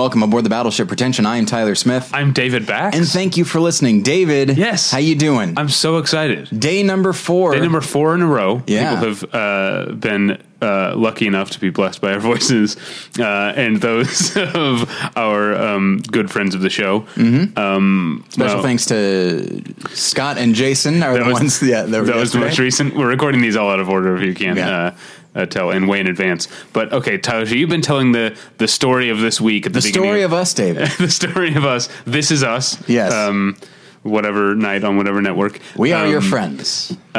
welcome aboard the Battleship Pretension. I am Tyler Smith. I'm David Bax. and thank you for listening. David, Yes. how you doing? I'm so excited. Day number four. Day number four in a row. Yeah. People have uh, been uh, lucky enough to be blessed by our voices uh, and those of our um, good friends of the show. Mm-hmm. Um, Special well, thanks to Scott and Jason are That the was- ones yeah, that, were That was the most recent. We're recording these all out of order if you can't Yeah. Uh, uh, tell and way in advance. But okay, Tyler, you've been telling the, the story of this week at the, The story of us, David. the story of us. This is us. Yes. Um, whatever night on whatever network. We are Um, your friends.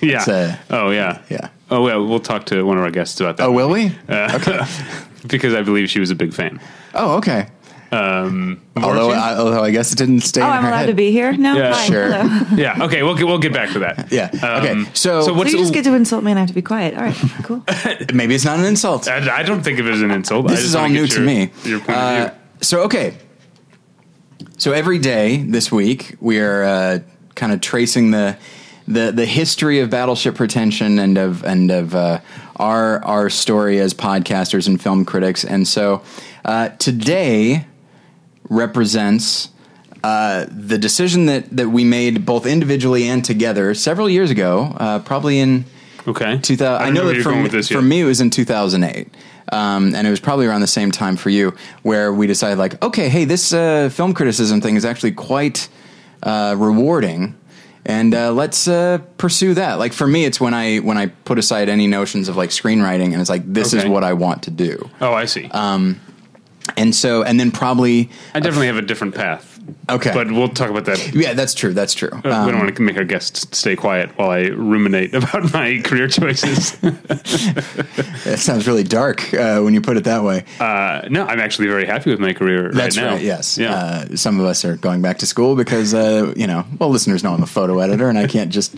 Yeah. a- oh yeah. Yeah. Oh well, we'll talk to one of our guests about that. Oh, will we? okay. because I believe she was a big fan. Oh, okay. Um, Although, I, although I guess it didn't stay. Oh, in I'm her allowed head. to be here now. Yeah, Hi, sure. hello. yeah. Okay. We'll get, we'll get back to that. Yeah. Okay. Um, So- so So what's you just get to insult me and I have to be quiet. All right, cool. Maybe it's not an insult. I, I don't think of it as an insult. This is all new get to me. Your point Uh, of view. So okay, so every day this week we are uh, kind of tracing the the the history of Battleship Pretension and of and of uh, our our story as podcasters and film critics. And so uh, today represents. Uh, the decision that, that we made both individually and together several years ago, uh, probably in Okay. 2000, I I, know that for, me, for yet. me it was in 2008. Um, and it was probably around the same time for you where we decided like, okay, hey, this uh, film criticism thing is actually quite uh, rewarding. And uh, let's uh, pursue that. Like for me, it's when I when I put aside any notions of like screenwriting, and it's like this is what I want to do. Oh, I see. And so, and then probably I definitely have a different path. Okay. But we'll talk about that. yeah, that's true. That's true. Uh, we Um, don't want to make our guests stay quiet while I ruminate about my career choices. that sounds really dark uh, when you put it that way. uh, no, I'm actually very happy with my career That's right now. right. Yes. Yeah. Uh, some of us are going back to school because uh, you know, well, listeners know I'm a photo editor, and I can't just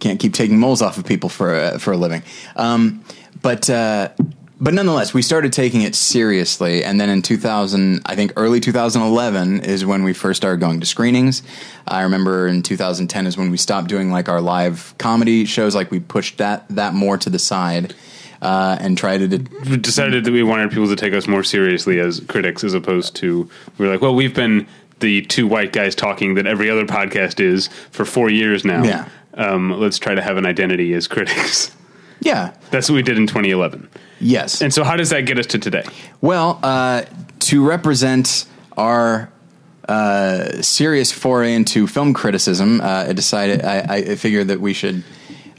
can't keep taking moles off of people for uh, for a living. Um, but uh, but nonetheless, we started taking it seriously, and then in 2000, I think early 2011 is when we first started going to screenings. I remember in 2010 is when we stopped doing like our live comedy shows. Like we pushed that that more to the side. Uh, and tried to we decided that we wanted people to take us more seriously as critics as opposed to we're like, well, we've been the two white guys talking that every other podcast is for four years now. Yeah. Um, let's try to have an identity as critics. Yeah That's what we did in 2011. yes And so, how does that get us to today? Well, uh, to represent our uh, serious foray into film criticism, uh, I decided I, I figured that we should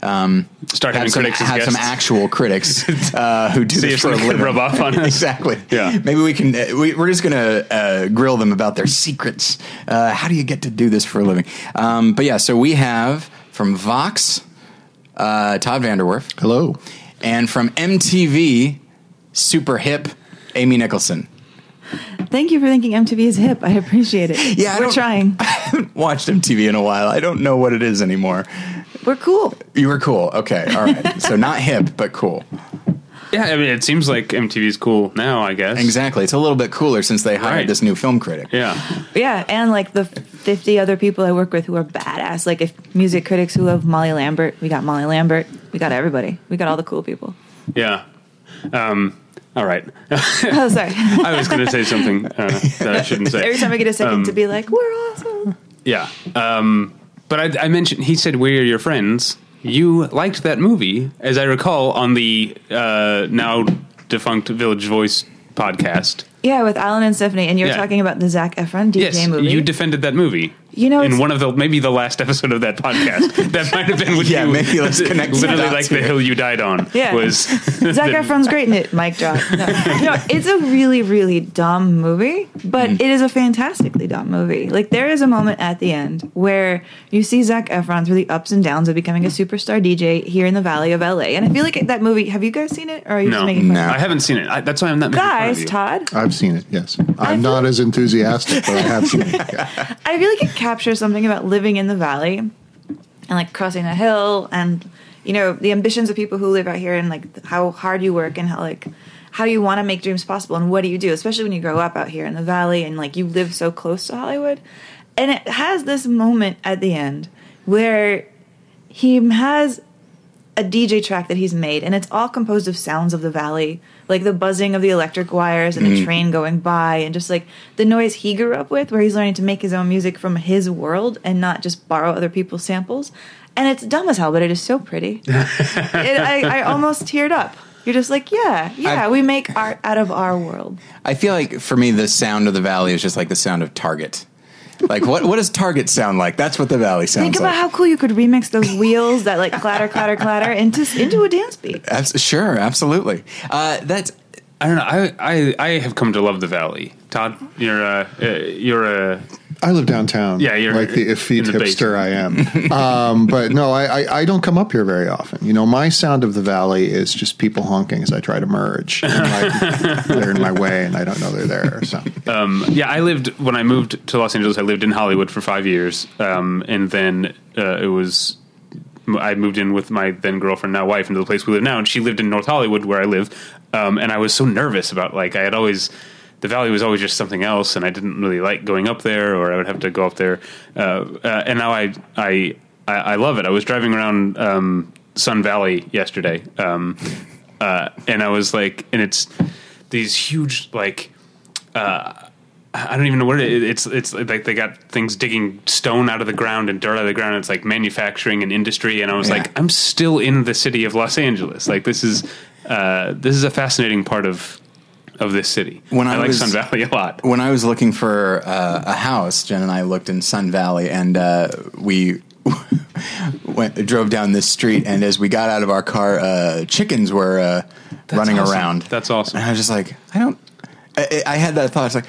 um, Start having some, critics have some actual critics uh, who do See this for a living. rub off on us. exactly. Yeah. Maybe we can. Uh, we, we're just going to uh, grill them about their secrets. Uh, how do you get to do this for a living? Um, but yeah, so we have from Vox, uh, Todd VanDerWerff, Hello. and from MTV, super hip, Amy Nicholson. Thank you for thinking MTV is hip. I appreciate it. Yeah, I we're don't- trying. I haven't watched MTV in a while. I don't know what it is anymore. We're cool. You were cool. Okay. All right. so not hip, but cool. Yeah, I mean, it seems like MTV's cool now, I guess. Exactly. It's a little bit cooler since they hired Right. this new film critic. Yeah. Yeah, and like the 50 other people I work with who are badass. Like if music critics who love Molly Lambert, we got Molly Lambert. We got everybody. We got all the cool people. Yeah. Um, all right. Oh, sorry. I was going to say something uh, that I shouldn't say. Every time I get a second Um, to be like, we're awesome. Yeah. Um, but I, I mentioned, he said, We're your friends. You liked that movie, as I recall, on the uh, now defunct Village Voice podcast. Yeah, with Alan and Stephanie, and you're Yeah. talking about the Zac Efron DJ yes, movie. you defended that movie. You know, in one of the maybe the last episode of that podcast, that might have been with Yeah, you. maybe let's connect Literally, dots like the hill you died on. Yeah. was Zac Efron's great in it. Mic drop. No. no, it's a really, really dumb movie, but Mm. it is a fantastically dumb movie. Like there is a moment at the end where you see Zac Efron through the ups and downs of becoming a superstar DJ here in the Valley of LA, and I feel like that movie. Have you guys seen it, or are you No, just making fun? No. I haven't seen it. I, that's why I'm not making Guys. Todd, I've seen it, yes. I I'm feel- not as enthusiastic, but I have seen it. Yeah. I feel like it captures something about living in the valley and like crossing a hill and you know the ambitions of people who live out here and like how hard you work and how like how you want to make dreams possible and what do you do especially when you grow up out here in the valley and like you live so close to hollywood. And it has this moment at the end where he has a DJ track that he's made, and it's all composed of sounds of the valley, like the buzzing of the electric wires and the mm-hmm. train going by, and just like the noise he grew up with, where he's learning to make his own music from his world and not just borrow other people's samples. And it's dumb as hell, but it is so pretty. it, I, I almost teared up. You're just like, yeah, yeah, I- we make art out of our world. I feel like for me, the sound of the valley is just like the sound of Target. Like what? What does Target sound like? That's what the valley sounds like. Think about like. how cool you could remix those wheels that like clatter, clatter, clatter into into a dance beat. Abs- sure, absolutely. Uh, that's I don't know. I, I I have come to love the valley. Todd, you're uh, uh you're a I live downtown. Yeah, you're like the effete hipster I am. um, but no, I, I, I don't come up here very often. You know, my sound of the valley is just people honking as I try to merge. And like, they're in my way, and I don't know they're there. So yeah. I lived when I moved to Los Angeles. I lived in Hollywood for five years, um, and then uh, it was I moved in with my then girlfriend, now wife, into the place we live now, and she lived in North Hollywood where I live. Um, and I was so nervous about like I had always the valley was always just something else, and I didn't really like going up there, or I would have to go up there. Uh, uh, and now I, I I I love it. I was driving around um, Sun Valley yesterday, um, uh, and I was like, and it's these huge like. I don't even know what it is. It's it's like they got things digging stone out of the ground and dirt out of the ground. It's like manufacturing and industry. And I was Yeah. like, I'm still in the city of Los Angeles. Like this is uh, this is a fascinating part of of this city. When I like was- Sun Valley a lot. when I was looking for uh, a house. Jen and I looked in Sun Valley, and uh, we went drove down this street. And as we got out of our car, uh, chickens were uh, running awesome. around. That's awesome. And I was just like, I don't. I, I had that thought. I was like,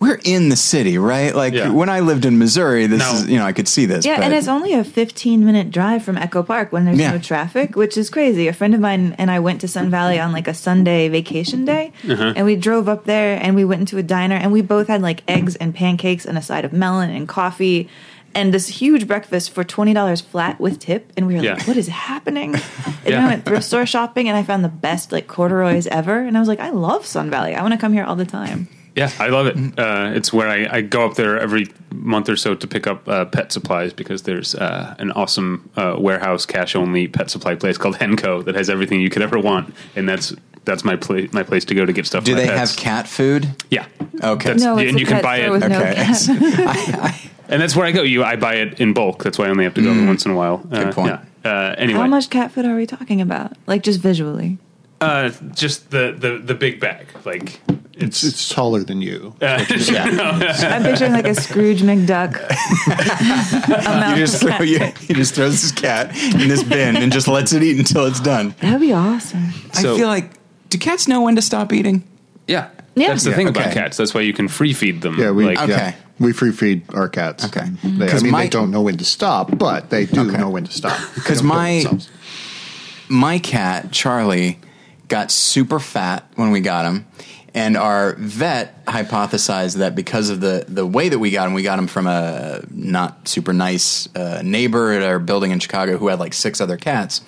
we're in the city, right? Like Yeah. when I lived in Missouri, this No. is you know I could see this. Yeah, but- and it's only a 15 minute drive from Echo Park when there's Yeah. no traffic, which is crazy. A friend of mine and I went to Sun Valley on like a Sunday vacation day, Uh-huh. and we drove up there and we went into a diner and we both had like eggs and pancakes and a side of melon and coffee. And this huge breakfast for twenty dollars flat with tip, and we were Yeah. like, "What is happening?" And Yeah. then I went thrift store shopping, and I found the best like corduroys ever. And I was like, "I love Sun Valley. I want to come here all the time." Yeah, I love it. Uh, it's where I, I go up there every month or so to pick up uh, pet supplies because there's uh, an awesome uh, warehouse cash only pet supply place called Henco that has everything you could ever want, and that's that's my place my place to go to get stuff. do they pets. have cat food? Yeah. Okay. That's- No, it's and a you can buy it. with no Okay. cat. And that's where I go. You, I buy it in bulk. That's why I only have to go every once in a while. Mm. Good Uh, point. Yeah. Uh, anyway, How much cat food are we talking about? Like just visually? Uh, just the, the the big bag. Like it's it's, it's taller than you. uh, I'm picturing like a Scrooge McDuck. You just throw you, he just throws his cat in this bin and just lets it eat until it's done. That'd be awesome. So- I feel like do cats know when to stop eating? yeah. Yeah. That's the Yeah, thing about okay. cats. That's why you can free feed them. Yeah, we like, Okay. yeah, we free feed our cats. Okay. They, I 'Cause mean, my- they don't know when to stop, but they do Okay. know when to stop. They 'Cause don't kill my- themselves. my cat Charlie got super fat when we got him, and our vet hypothesized that because of the the way that we got him, we got him from a not super nice uh, neighbor at our building in Chicago who had like six other cats.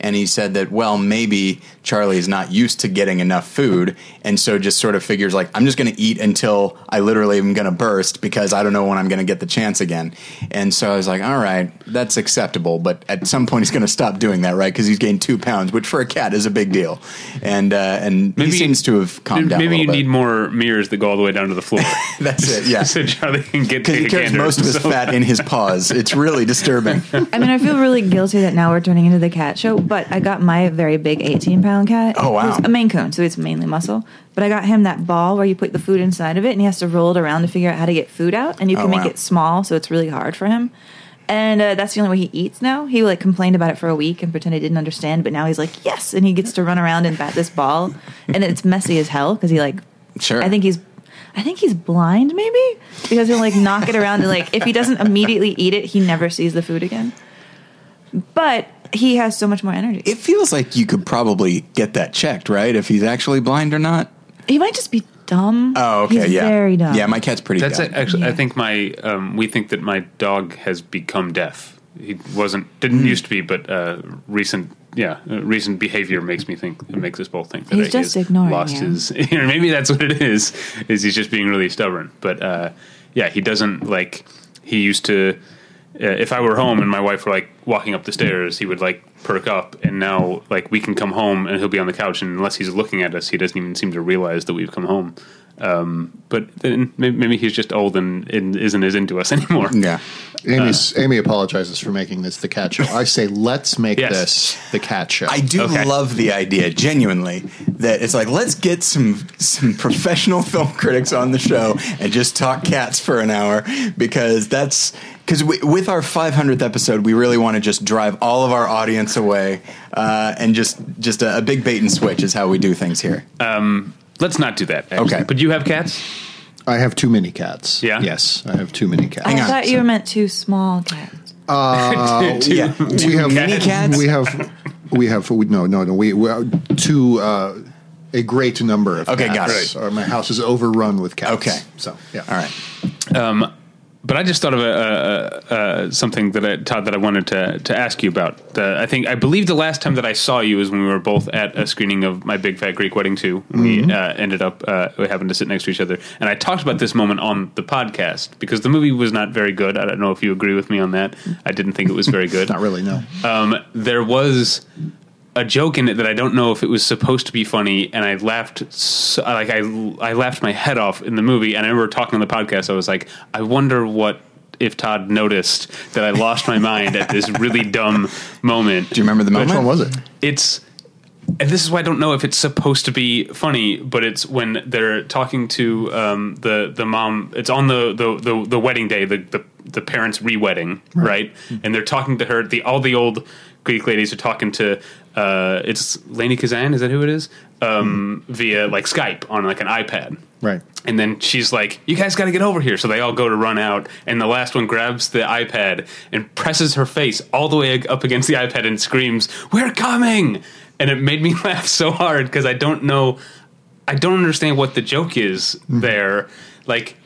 And he said that, well, maybe Charlie is not used to getting enough food. And so just sort of figures, like, I'm just going to eat until I literally am going to burst because I don't know when I'm going to get the chance again. And so I was like, all right, that's acceptable. But at some point, he's going to stop doing that, right? Because he's gained two pounds, which for a cat is a big deal. And, uh, and Maybe- he seems to have calmed down Maybe you little need more mirrors that go all the way down to the floor. That's it, yeah. so Charlie can get Because he carries gander. most of his So- fat in his paws. It's really disturbing. I mean, I feel really guilty that now we're turning into the cat show, but I got my very big 18 pound cat. Oh, wow. Who's a Maine Coon, so it's mainly muscle. But I got him that ball where you put the food inside of it and he has to roll it around to figure out how to get food out. And you can Oh, make wow. it small, so it's really hard for him. And uh, that's the only way he eats now. He like complained about it for a week and pretended he didn't understand, but now he's like, yes, and he gets to run around and bat this ball, and it's messy as hell because he like, Sure. I think he's, I think he's blind maybe because he'll like knock it around and like if he doesn't immediately eat it, he never sees the food again. But he has so much more energy. It feels like you could probably get that checked, right? If he's actually blind or not. he might just be dumb. Oh, okay, He's yeah. very dumb. Yeah, my cat's pretty That's dumb. actually. I think my. Um, we think that my dog has become deaf. He wasn't. Didn't Hmm. used to be, but uh, recent. Yeah, uh, recent behavior makes me think. It makes us both think that He's he just has ignoring lost you. his. Or maybe that's what it is. Is he's just being really stubborn? But uh, yeah, he doesn't like. He used to. If I were home and my wife were like walking up the stairs, he would like perk up, and now like we can come home and he'll be on the couch, and unless he's looking at us, he doesn't even seem to realize that we've come home. Um, but then maybe, maybe he's just old and, and isn't as into us anymore. Yeah. Amy's, Amy apologizes for making this the cat show. I say let's make Yes. this the cat show. I do Okay. love the idea, genuinely, that it's like let's get some some professional film critics on the show and just talk cats for an hour because that's because with our 500th episode, we really want to just drive all of our audience away uh, and just just a, a big bait and switch is how we do things here. Let's not do that. actually. Okay. But you have cats? I have too many cats. Yeah? Yes, I have too many cats. I on. thought you meant two small cats. Uh, Two- yeah. two we have mini cats? We have we have we, no no no we, we are two uh, a great number of Okay, got cats. it. Or my house is overrun with cats. Okay. so yeah. All right. Um, but I just thought of a, a, a, something that I, Todd that I wanted to to ask you about. The, I think I believe the last time that I saw you was when we were both at a screening of My Big Fat Greek Wedding two. We uh, ended up uh, we happened to sit next to each other, and I talked about this moment on the podcast because the movie was not very good. I don't know if you agree with me on that. I didn't think it was very good. Not really. No. um, there was a joke in it that I don't know if it was supposed to be funny, and I laughed so, like I I laughed my head off in the movie. And I remember talking on the podcast. I was like, I wonder what if Todd noticed that I lost my mind at this really dumb moment. Do you remember the moment? Which one was it? It's and this is why I don't know if it's supposed to be funny, but it's when they're talking to um, the the mom. It's on the the, the, the wedding day, the, the the parents' re-wedding, right? And they're talking to her. The all the old Greek ladies are talking to. Uh, it's Lainie Kazan. Is that who it is? Um, Via like Skype on like an iPad. Right. And then she's like, "You guys got to get over here." So they all go to run out, and the last one grabs the iPad and presses her face all the way up against the iPad and screams, "We're coming!" And it made me laugh so hard because I don't know, I don't understand what the joke is there. Like,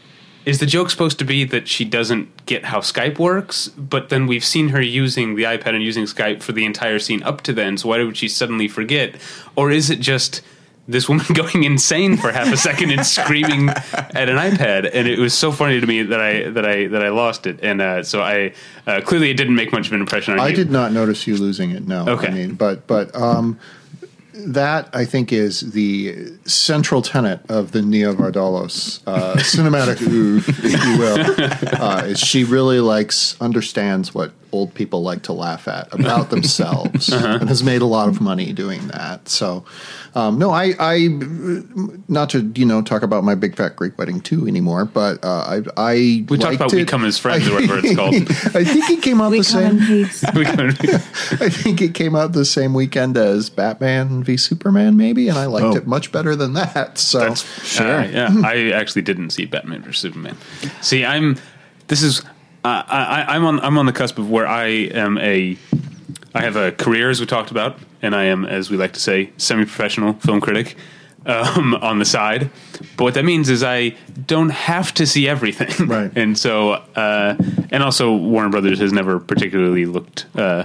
is the joke supposed to be that she doesn't get how Skype works? But then we've seen her using the iPad and using Skype for the entire scene up to then. So why would she suddenly forget? Or is it just this woman going insane for half a second and screaming at an iPad? And it was so funny to me that I that I that I lost it. And uh, so I uh, clearly it didn't make much of an impression on I you. I did not notice you losing it. No. Okay. I mean, but but um, that I think is the central tenet of the Nia Vardalos uh, cinematic oeuvre, if you will. Uh, is she really likes understands what old people like to laugh at about themselves, and has made a lot of money doing that. So, um, no, I, I not to you know talk about my big fat Greek wedding too anymore, but uh, I I We talked liked about We it. Come as Friends or whatever it's called. I think it came out We the come same. in peace. We couldn't- I think it came out the same weekend as Batman v Superman, maybe, and I liked Oh. it much better than that. So That's Sure. uh, yeah, I actually didn't see Batman vs Superman. See, I'm. This is. Uh, I, I- I'm on. I'm on the cusp of where I am a. I have a career, as we talked about, and I am, as we like to say, semi-professional film critic um, on the side. But what that means is I don't have to see everything, Right. And so, uh, and also, Warner Brothers has never particularly looked. Uh,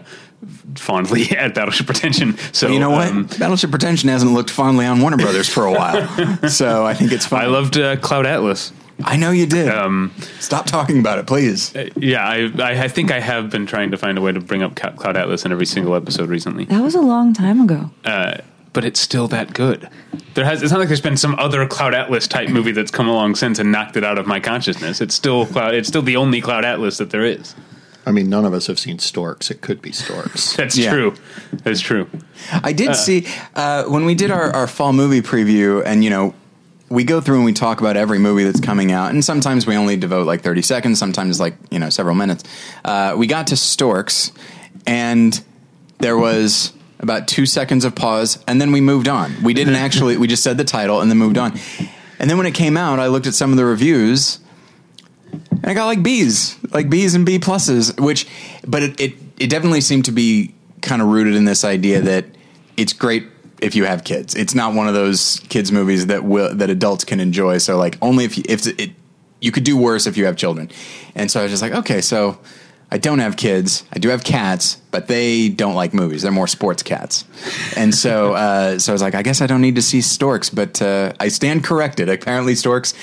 fondly at Battleship Pretension. So you know what? um, Battleship Pretension hasn't looked fondly on Warner Brothers for a while, so I think it's fine. I loved uh, Cloud Atlas. I know you did. Um, Stop talking about it, please. Yeah, I, I I think I have been trying to find a way to bring up Cloud Atlas in every single episode recently, That was a long time ago. uh, but it's still that good. There has it's not like there's been some other Cloud Atlas type movie that's come along since and knocked it out of my consciousness. It's still Cloud. It's still the only Cloud Atlas that there is. I mean, none of us have seen Storks. It could be Storks. That's Yeah. true. That's true. I did see uh, when we did our, our fall movie preview, and you know, we go through and we talk about every movie that's coming out, and sometimes we only devote like thirty seconds, sometimes like you know several minutes. Uh, we got to Storks, and there was about two seconds of pause, and then we moved on. We didn't actually; we just said the title and then moved on. And then when it came out, I looked at some of the reviews, and I got like B's, like B's and B pluses, which, but it, it, it definitely seemed to be kind of rooted in this idea that it's great if you have kids. It's not one of those kids movies that will, that adults can enjoy. So like only if you, if it, you could do worse if you have children. And so I was just like, okay, so I don't have kids. I do have cats, but they don't like movies. They're more sports cats. And so, uh, so I was like, I guess I don't need to see Storks, but uh, I stand corrected. Apparently, Storks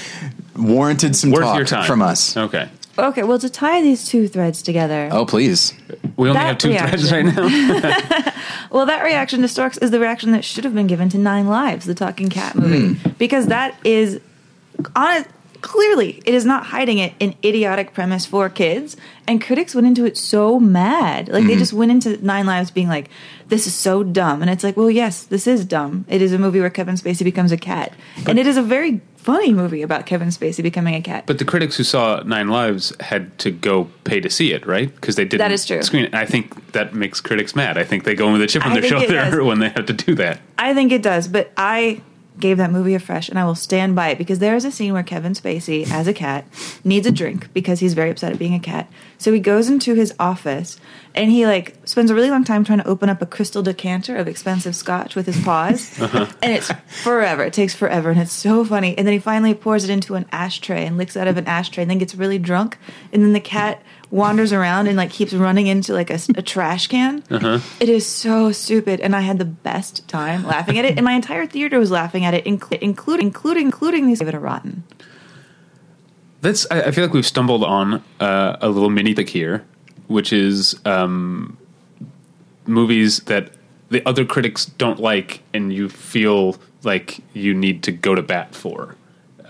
warranted some Worth talk your time from us. Okay. Okay, well, to tie these two threads together, Oh, please. We only That have two threads right now. Well, that reaction to Storks is the reaction that should have been given to Nine Lives, the talking cat movie, Hmm. because that is on it. Clearly, it is not hiding it an idiotic premise for kids, and critics went into it so mad. Like they Mm-hmm. just went into Nine Lives being like, "This is so dumb," and it's like, "Well, yes, this is dumb. It is a movie where Kevin Spacey becomes a cat, and it is a very funny movie about Kevin Spacey becoming a cat." But the critics who saw Nine Lives had to go pay to see it, right? Because they didn't That is true. screen it. I think that makes critics mad. I think they go in with a chip on I their shoulder when they have to do that. I think it does, but I gave that movie a fresh, and I will stand by it because there is a scene where Kevin Spacey, as a cat, needs a drink because he's very upset at being a cat. So he goes into his office and he like spends a really long time trying to open up a crystal decanter of expensive scotch with his paws, uh-huh. and it's forever. It takes forever, and it's so funny. And then he finally pours it into an ashtray and licks out of an ashtray, and then gets really drunk, and then the cat wanders around and like keeps running into like a trash can. It is so stupid, and I had the best time laughing at it, and my entire theater was laughing at it, inclu- including including including these. Give it a rotten. That's. I, I feel like we've stumbled on uh, a little mini pick here, which is um, movies that the other critics don't like, and you feel like you need to go to bat for.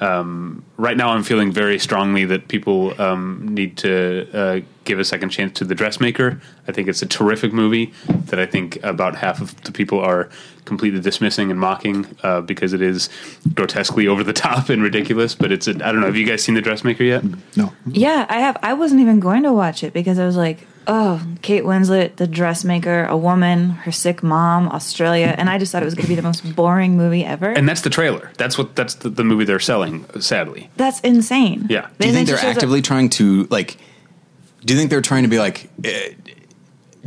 Um, right now, I'm feeling very strongly that people um, need to uh, give a second chance to The Dressmaker. I think it's a terrific movie that I think about half of the people are completely dismissing and mocking uh, because it is grotesquely over the top and ridiculous. But it's a, I don't know. Have you guys seen The Dressmaker yet? No. Yeah, I have. I wasn't even going to watch it because I was like, oh, Kate Winslet, the dressmaker, a woman, her sick mom, Australia, and I just thought it was going to be the most boring movie ever. And that's the trailer. That's what that's the, the movie they're selling. Sadly, That's insane. Yeah. Do you And think they're shows up- actively trying to like? Do you think they're trying to be like uh,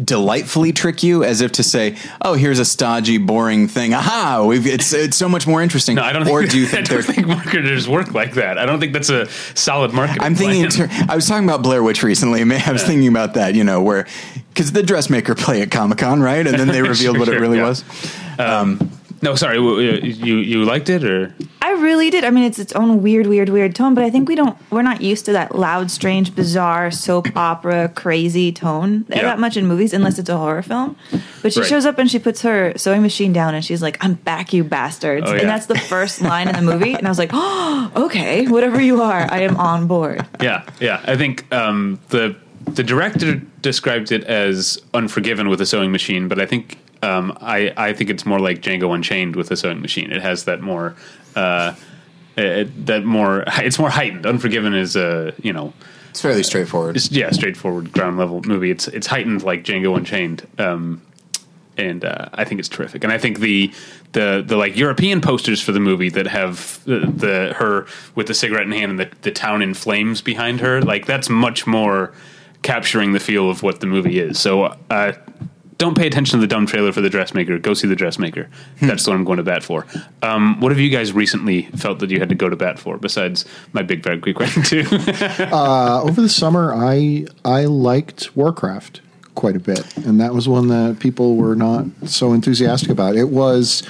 delightfully trick you, as if to say, "Oh, here's a stodgy, boring thing. Aha! We've it's it's so much more interesting." no, I don't. Think, or do you think think marketers work like that? I don't think that's a solid marketing. I'm thinking. Ter- I was talking about Blair Witch recently. I was thinking about that. You know, where because the dressmaker play at Comic Con, right? And then they revealed Sure, what it really yeah. was. Uh, um, no, sorry. You you liked it or I really did. I mean, it's its own weird, weird, weird tone, but I think we don't. We're not used to that loud, strange, bizarre soap opera, crazy tone Yeah. that much in movies, unless it's a horror film. But she Right. shows up and she puts her sewing machine down, and she's like, "I'm back, you bastards!" Oh, yeah. And that's the first line in the movie. And I was like, "Oh, okay, whatever you are, I am on board." yeah yeah. I think um, the the director described it as Unforgiven with a sewing machine, but I think um, I I think it's more like Django Unchained with a sewing machine. It has that more. Uh, it, that more it's more heightened. Unforgiven is a you know It's fairly straightforward. it's yeah straightforward ground level movie. It's it's heightened like Django Unchained, um, and uh, I think it's terrific. And I think the the the like European posters for the movie that have the, the her with the cigarette in hand and the, the town in flames behind her, like that's much more capturing the feel of what the movie is. So. Uh, don't pay attention to the dumb trailer for the dressmaker. Go see the dressmaker. That's what I'm going to bat for. Um, what have you guys recently felt that you had to go to bat for besides my Big Bad Greek Wedding too? Uh, over the summer, I I liked Warcraft quite a bit, and that was one that people were not so enthusiastic about. It was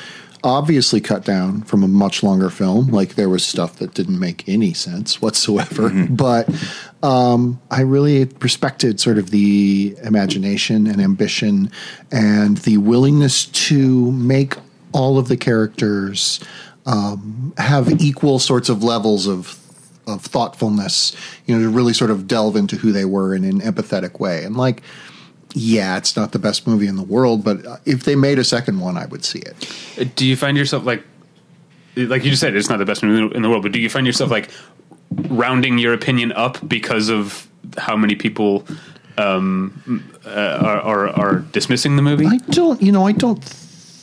obviously cut down from a much longer film. Like there was stuff that didn't make any sense whatsoever, but um, I really respected sort of the imagination and ambition and the willingness to make all of the characters um, have equal sorts of levels of of thoughtfulness, you know, to really sort of delve into who they were in an empathetic way. And like, yeah, it's not the best movie in the world, but uh, if they made a second one, I would see it. do you find yourself like like you just said it's not the best movie in the world but do you find yourself like rounding your opinion up because of how many people um, uh, are, are are dismissing the movie I don't, you know, I don't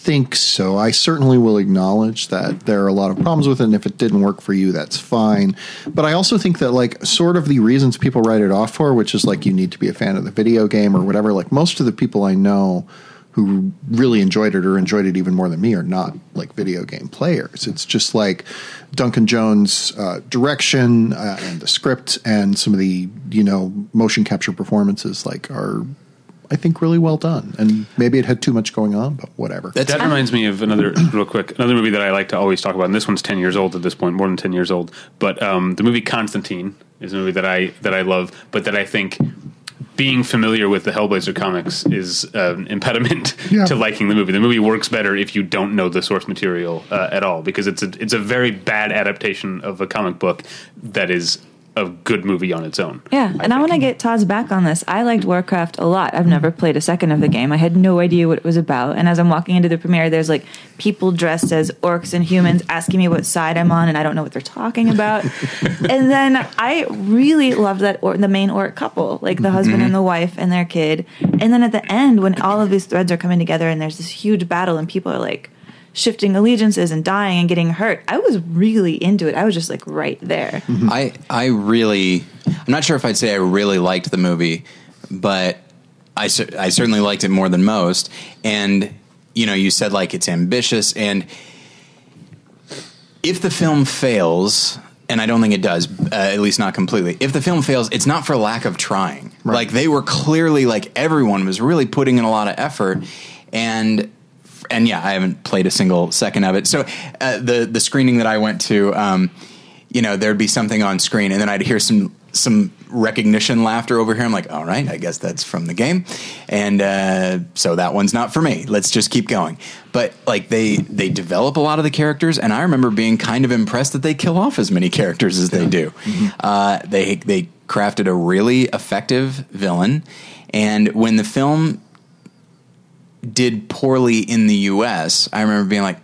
think so. I certainly will acknowledge that there are a lot of problems with it, and if it didn't work for you, that's fine. But I also think that, like, sort of the reasons people write it off for, which is like you need to be a fan of the video game or whatever, like, most of the people I know who really enjoyed it or enjoyed it even more than me are not like video game players. It's just like Duncan Jones' uh, direction uh, and the script and some of the, you know, motion capture performances, like, are. I think really well done, and maybe it had too much going on, but whatever. That's that reminds me of another real quick another movie that I like to always talk about and this one's 10 years old at this point more than 10 years old but um, the movie Constantine is a movie that I that I love but that I think being familiar with the Hellblazer comics is an impediment Yeah. to liking the movie. The movie works better if you don't know the source material uh, at all because it's a it's a very bad adaptation of a comic book that is a good movie on its own. Yeah, and I want to get Todd's back on this. I liked Warcraft a lot. I've never played a second of the game. I had no idea what it was about. And as I'm walking into the premiere, there's like people dressed as orcs and humans asking me what side I'm on, and I don't know what they're talking about. and then I really loved that or- the main orc couple, like the husband and mm-hmm. the wife and their kid. And then at the end, when all of these threads are coming together and there's this huge battle, and people are like shifting allegiances and dying and getting hurt, I was really into it. I was just like right there. I I really I'm not sure if I'd say I really liked the movie, but I I certainly liked it more than most. And you know, you said like it's ambitious, and if the film fails. And I don't think it does, uh, at least not completely. If the film fails, it's not for lack of trying. Like they were clearly, like everyone was really putting in a lot of effort, and and yeah, I haven't played a single second of it. So uh, the the screening that I went to, um, you know, there'd be something on screen, and then I'd hear some some recognition laughter over here. I'm like, all right, I guess that's from the game, and uh, so that one's not for me. Let's just keep going. But like they they develop a lot of the characters, and I remember being kind of impressed that they kill off as many characters as they do. Uh, they they crafted a really effective villain, and when the film did poorly in the US, I remember being like,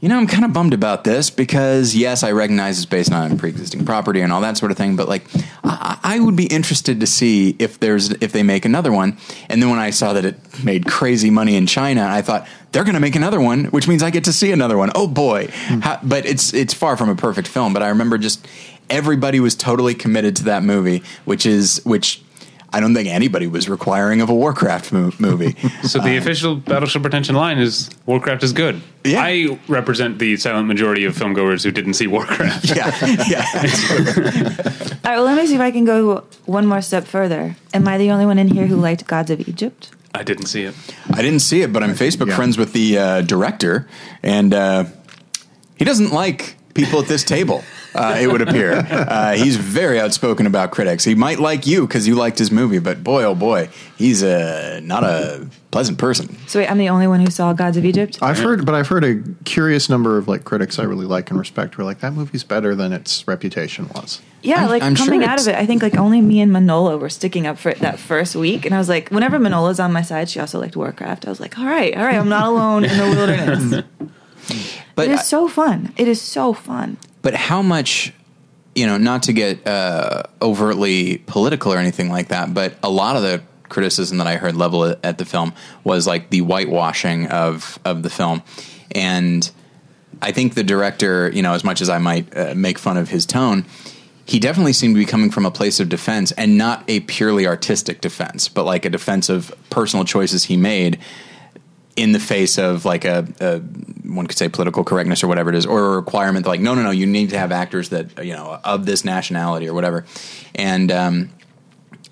you know, I'm kind of bummed about this because yes, I recognize it's based on pre-existing property and all that sort of thing, but like, I, I would be interested to see if there's if they make another one. And then when I saw that it made crazy money in China, I thought they're going to make another one, which means I get to see another one. Oh boy! Hmm. How, but it's it's far from a perfect film. But I remember just everybody was totally committed to that movie, which is which. I don't think anybody was requiring of a Warcraft mo- movie. So the official Battleship Pretension line is Warcraft is good. Yeah. I represent the silent majority of filmgoers who didn't see Warcraft. yeah, yeah. All right, well, let me see if I can go one more step further. Am I the only one in here who liked Gods of Egypt? I didn't see it. I didn't see it, but I'm Facebook Yeah. friends with the uh, director, and uh, he doesn't like people at this table. Uh, it would appear uh, he's very outspoken about critics. He might like you because you liked his movie, but boy, oh boy, he's uh, not a pleasant person. So wait, I'm the only one who saw Gods of Egypt. I've heard, but I've heard a curious number of like critics I really like and respect who are like that movie's better than its reputation was. Yeah, I'm- like I'm coming sure out of it, I think like only me and Manohla were sticking up for it that first week, and I was like, whenever Manohla's on my side, she also liked Warcraft. I was like, all right, all right, I'm not alone in the wilderness. But it is so fun. It is so fun. But how much you know not to get uh, overtly political or anything like that but a lot of the criticism that i heard level at, the film was like the whitewashing of of the film. And i think the director you know as much as i might uh, make fun of his tone he definitely seemed to be coming from a place of defense and not a purely artistic defense but like a defense of personal choices he made in the face of like a, a one could say political correctness or whatever it is, or a requirement like no no no you need to have actors that you know of this nationality or whatever, and um,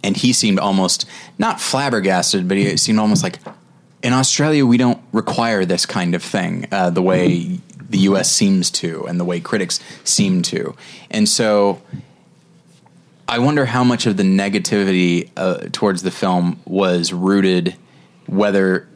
and he seemed almost not flabbergasted, but he seemed almost like in Australia we don't require this kind of thing uh, the way the U.S. seems to, and the way critics seem to, and so. I wonder how much of the negativity uh, towards the film was rooted, whether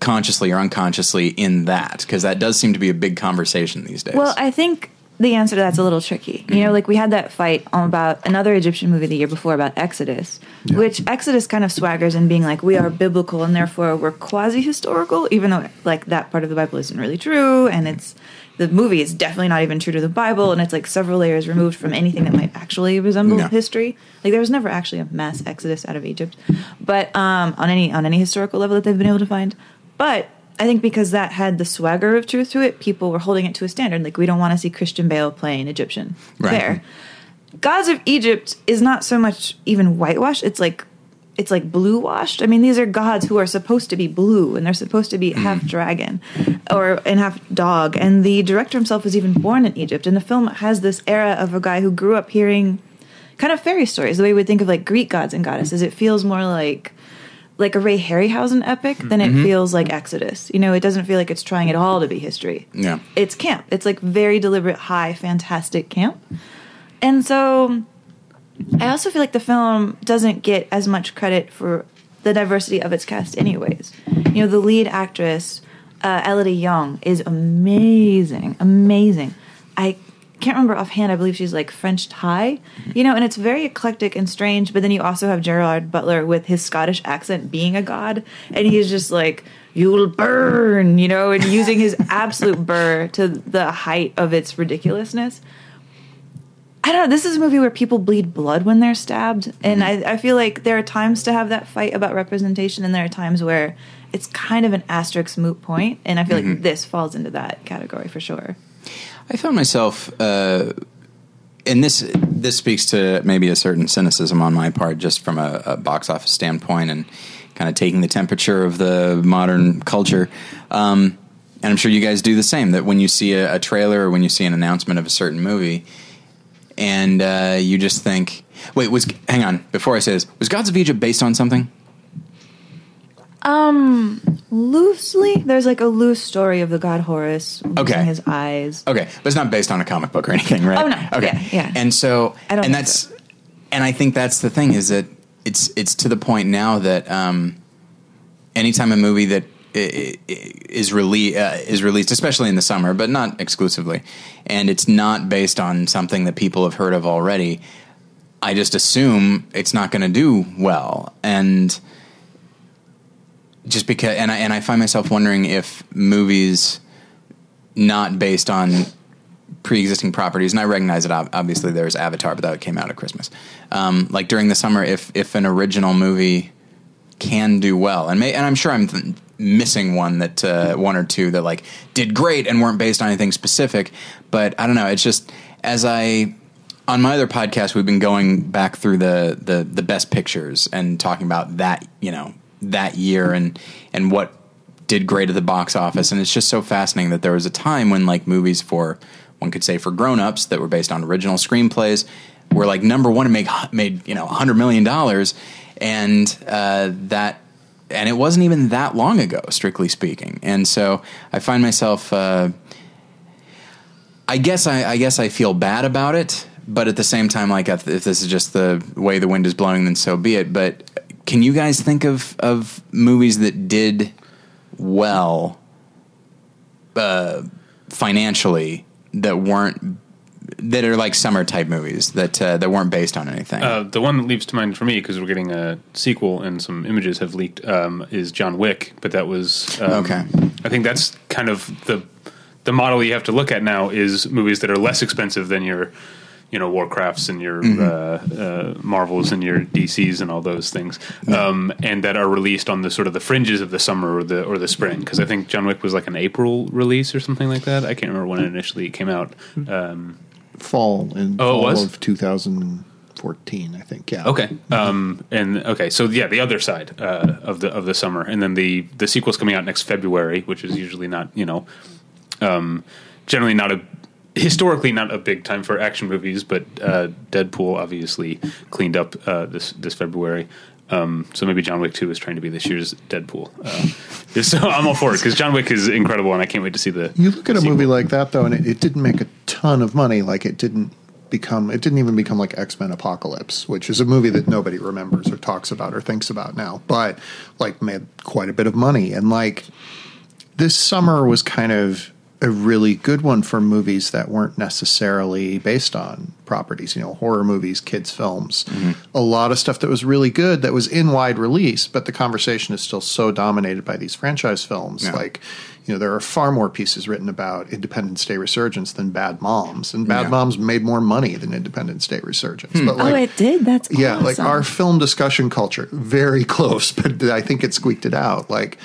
consciously or unconsciously, in that because that does seem to be a big conversation these days. Well, I think the answer to that's a little tricky. You know, like we had that fight on about another Egyptian movie the year before about Exodus, which Exodus kind of swaggers in being like we are biblical and therefore we're quasi historical, even though like that part of the Bible isn't really true, and it's the movie is definitely not even true to the Bible, and it's like several layers removed from anything that might actually resemble Yeah. history. Like there was never actually a mass exodus out of Egypt, but um, on any on any historical level that they've been able to find. But I think because that had the swagger of truth to it, people were holding it to a standard. Like we don't want to see Christian Bale playing Egyptian. Right. Fair. Gods of Egypt is not so much even whitewashed. It's like it's like blue washed. I mean, these are gods who are supposed to be blue and they're supposed to be mm. half dragon or and half dog. And the director himself was even born in Egypt. And the film has this era of a guy who grew up hearing kind of fairy stories, the way we would think of like Greek gods and goddesses. It feels more like like a Ray Harryhausen epic than it feels like Exodus. You know, it doesn't feel like it's trying at all to be history. Yeah. It's camp. It's like very deliberate, high, fantastic camp. And so I also feel like the film doesn't get as much credit for the diversity of its cast, anyways. You know, the lead actress, uh, Elodie Yung, is amazing, amazing. I can't remember offhand. I believe she's like French Thai, you know, and it's very eclectic and strange. But then you also have Gerard Butler with his Scottish accent being a god, and he's just like, "You'll burn," you know, and using his absolute burr to the height of its ridiculousness. I don't know. This is a movie where people bleed blood when they're stabbed. And mm-hmm. I, I feel like there are times to have that fight about representation, and there are times where it's kind of an asterisk moot point. And I feel like mm-hmm. this falls into that category for sure. I found myself, uh, and this this speaks to maybe a certain cynicism on my part, just from a, a box office standpoint, and kind of taking the temperature of the modern culture. Um, and I'm sure you guys do the same. That when you see a, a trailer or when you see an announcement of a certain movie, and uh, you just think, "Wait, was hang on." Before I say this, was Gods of Egypt based on something? Loosely, there's like a loose story of the god Horus losing Okay. his eyes. Okay, but it's not based on a comic book or anything, right? Oh, no. Okay, Yeah, yeah. And so, I don't and think that's, and I think that's the thing is that it's it's to the point now that um, anytime a movie that i- i- is rele- uh, is released, especially in the summer, but not exclusively, and it's not based on something that people have heard of already, I just assume it's not going to do well, and just because, and I and I find myself wondering if movies not based on pre-existing properties, and I recognize ob- Obviously, there's Avatar, but that came out at Christmas. Um, like during the summer, if if an original movie can do well, and may, and I'm sure I'm th- missing one that uh, one or two that like did great and weren't based on anything specific. But I don't know. It's just as I on my other podcast, we've been going back through the the the best pictures and talking about that you know that year and and what did great at the box office. And it's just so fascinating that there was a time when like movies for one could say for grown-ups that were based on original screenplays were like number one and make made you know 100 million dollars. And uh, that and it wasn't even that long ago strictly speaking. And so i find myself uh, I guess I, I guess I feel bad about it, but at the same time, like if, if this is just the way the wind is blowing, then so be it. But can you guys think of of movies that did well uh, financially that weren't that are like summer type movies that uh, that weren't based on anything? Uh, the one that leaps to mind for me because we're getting a sequel and some images have leaked um, is John Wick, but that was um, Okay. I think that's kind of the the model you have to look at now is movies that are less expensive than your you know Warcrafts and your Mm-hmm. uh, uh, Marvels and your DCs and all those things, um, and that are released on the sort of the fringes of the summer or the or the spring. Because I think John Wick was like an April release or something like that. I can't remember when it initially came out. Um, Fall in Oh, it fall was? of 2014, I think. Yeah. Okay. Um, and okay, so yeah, the other side uh, of the of the summer, and then the the sequel's coming out next February, which is usually not you know, um, generally not a historically not a big time for action movies, but uh, Deadpool obviously cleaned up uh, this this February. Um, so maybe John Wick Two is trying to be this year's Deadpool. Uh, so I'm all for it because John Wick is incredible, and I can't wait to see the. You look at a sequel. movie like that though, and it, it didn't make a ton of money. Like it didn't become, it didn't even become like X Men Apocalypse, which is a movie that nobody remembers or talks about or thinks about now, but like made quite a bit of money. And like this summer was kind of a really good one for movies that weren't necessarily based on properties, you know, horror movies, kids' films. A lot of stuff that was really good that was in wide release, but the conversation is still so dominated by these franchise films. Yeah. Like, you know, there are far more pieces written about Independence Day Resurgence than Bad Moms, and Bad Yeah. Moms made more money than Independence Day Resurgence. But oh, it did. That's yeah, like our film discussion culture, very close, but I think it squeaked it out. Like,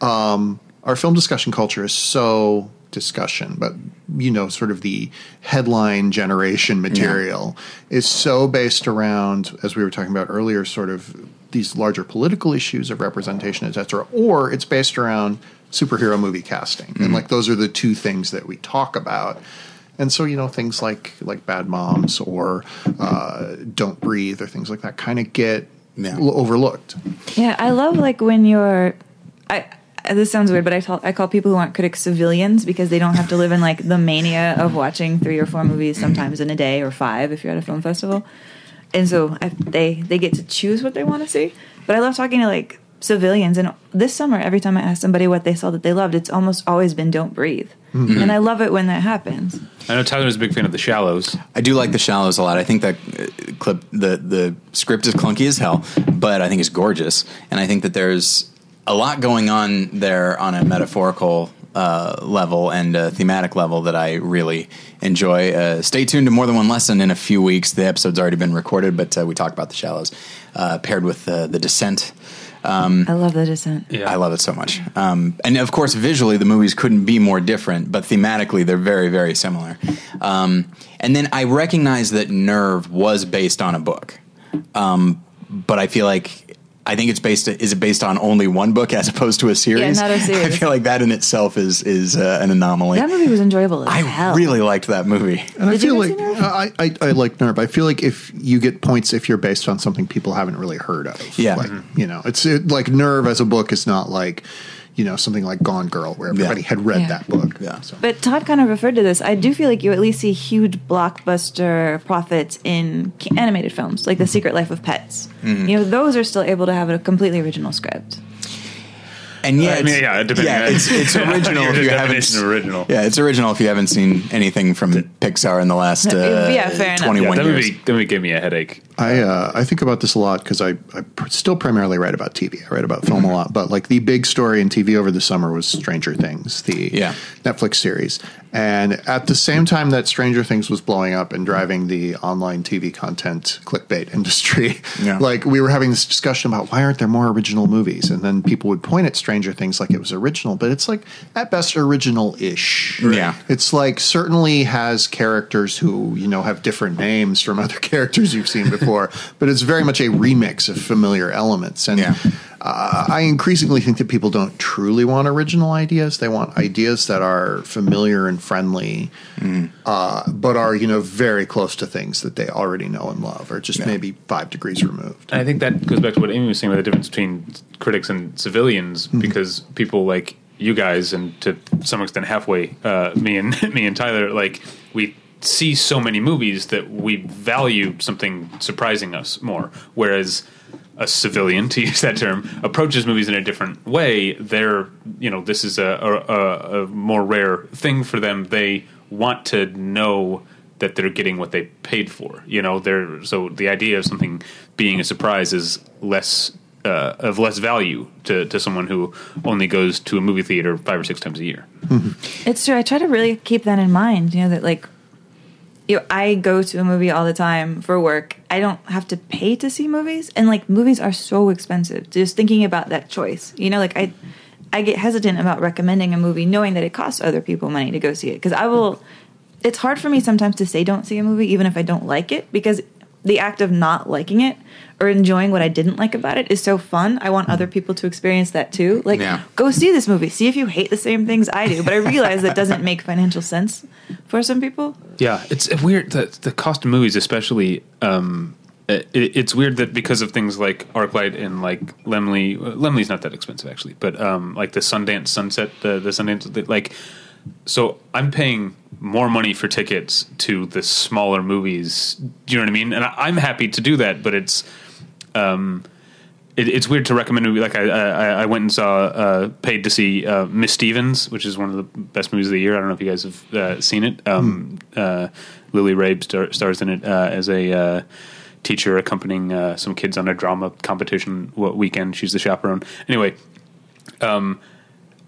um, our film discussion culture is so discussion, but you know, sort of the headline generation material is so based around, as we were talking about earlier, sort of these larger political issues of representation, et cetera, or it's based around superhero movie casting, and like those are the two things that we talk about. And so, you know, things like like Bad Moms or uh, Don't Breathe or things like that kind of get Yeah. l- overlooked. Yeah, I love like when you're. I this sounds weird, but I call I call people who aren't critics civilians because they don't have to live in like the mania of watching three or four movies sometimes in a day or five if you're at a film festival. and so I, they they get to choose what they want to see. But I love talking to like civilians, and this summer, every time I ask somebody what they saw that they loved, it's almost always been "Don't Breathe," and I love it when that happens. I know Tyler's a big fan of The Shallows. I do like The Shallows a lot. I think that uh, clip the the script is clunky as hell, but I think it's gorgeous, and I think that there's a lot going on there on a metaphorical uh, level and a thematic level that I really enjoy. Uh, stay tuned to more than one lesson in a few weeks. The episode's already been recorded, but uh, we talk about The Shallows uh, paired with uh, The Descent. I love the descent. Yeah. I love it so much. Um, and of course, visually, the movies couldn't be more different, but thematically, they're very, very similar. Um, and then I recognize that Nerve was based on a book, um, but I feel like. I think it's based. Is it based on only one book as opposed to a series? Yeah, not a series. I feel like that in itself is is uh, an anomaly. That movie was enjoyable as I hell. really liked that movie. And I Did you feel ever like Nerve? I, I, I like Nerve. I feel like if you get points if you're based on something people haven't really heard of. Yeah. like, you know, it's it, like Nerve as a book is not like you know something like Gone Girl where everybody had read Yeah. that book. Yeah. So. But Todd kind of referred to this. I do feel like you at least see huge blockbuster profits in animated films, like The Secret Life of Pets. Mm-hmm. You know, those are still able to have a completely original script. And yeah, I mean, yeah, depending yeah, on- it's, it's original if you haven't. definition original. Yeah, it's original if you haven't seen anything from Pixar in the last uh, Yeah, fair enough. Yeah, twenty-one that years. movie, that movie gave me a headache. I uh, I think about this a lot because I, I pr- still primarily write about TV. I write about film a lot, but like the big story in TV over the summer was Stranger Things, the Yeah. Netflix series. And at the same time that Stranger Things was blowing up and driving the online TV content clickbait industry, Yeah. like we were having this discussion about why aren't there more original movies? And then people would point at Stranger Things like it was original, but it's like at best original-ish. Yeah. It's like certainly has characters who, you know, have different names from other characters you've seen before, but it's very much a remix of familiar elements. And Yeah. Uh, I increasingly think that people don't truly want original ideas. They want ideas that are familiar and friendly, uh, but are, you know, very close to things that they already know and love, or just Yeah. maybe five degrees removed. I think that goes back to what Amy was saying about the difference between critics and civilians, because people like you guys, and to some extent halfway, uh, me and me and Tyler, like we see so many movies that we value something surprising us more, whereas a civilian, to use that term, approaches movies in a different way. They're, you know, this is a, a, a, more rare thing for them. They want to know that they're getting what they paid for. You know, they're so the idea of something being a surprise is less uh, of less value to, to someone who only goes to a movie theater five or six times a year. It's true. I try to really keep that in mind. You know that like, you know, I go to a movie all the time for work. I don't have to pay to see movies, and like movies are so expensive. Just thinking about that choice, you know, like I, I get hesitant about recommending a movie knowing that it costs other people money to go see it because I will. It's hard for me sometimes to say don't see a movie even if I don't like it because the act of not liking it or enjoying what I didn't like about it is so fun. I want other people to experience that too. Like, Yeah. go see this movie. See if you hate the same things I do. But I realize that doesn't make financial sense for some people. Yeah, it's weird that the cost of movies, especially, um, it, it's weird that because of things like ArcLight and like Laemmle, uh, Laemmle's not that expensive actually, but um, like the Sundance Sunset, the, the Sundance, the, like, so I'm paying more money for tickets to the smaller movies. Do you know what I mean? And I, I'm happy to do that, but it's. Um, it, it's weird to recommend a movie like I, I, I went and saw uh, paid to see uh, Miss Stevens, which is one of the best movies of the year. I don't know if you guys have uh, seen it. Um, uh, Lily Rabe star, stars in it uh, as a uh, teacher accompanying uh, some kids on a drama competition weekend. She's the chaperone. Anyway, um,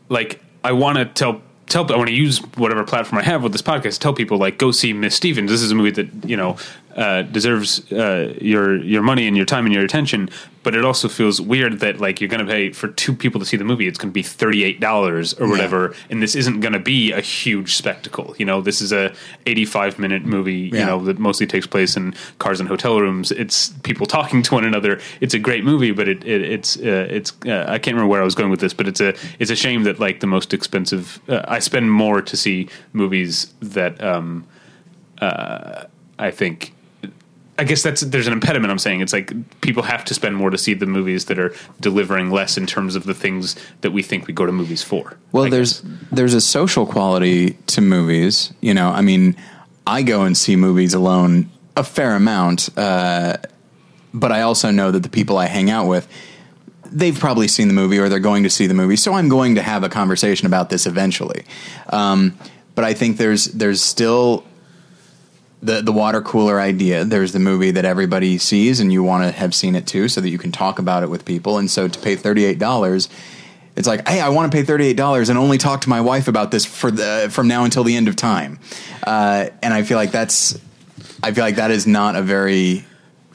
like I want to tell tell I want to use whatever platform I have with this podcast to tell people like go see Miss Stevens. This is a movie that you know uh, deserves uh, your your money and your time and your attention. But it also feels weird that like you're going to pay for two people to see the movie. It's going to be thirty eight dollars or whatever, and this isn't going to be a huge spectacle. You know, this is a eighty five minute movie. You know that mostly takes place in cars and hotel rooms. It's people talking to one another. It's a great movie, but it, it it's uh, it's uh, I can't remember where I was going with this, but it's a it's a shame that like the most expensive. Uh, I spend more to see movies that um, uh, I think. I guess that's there's an impediment. I'm saying it's like people have to spend more to see the movies that are delivering less in terms of the things that we think we go to movies for. Well, I there's guess. there's a social quality to movies. You know, I mean, I go and see movies alone a fair amount, uh, but I also know that the people I hang out with, they've probably seen the movie or they're going to see the movie. So I'm going to have a conversation about this eventually. Um, but I think there's there's still the the water cooler idea. There's the movie that everybody sees, and you want to have seen it too, so that you can talk about it with people. And so to pay thirty eight dollars. It's like, hey, I want to pay thirty eight dollars and only talk to my wife about this for the from now until the end of time, uh, and I feel like that's, I feel like that is not a very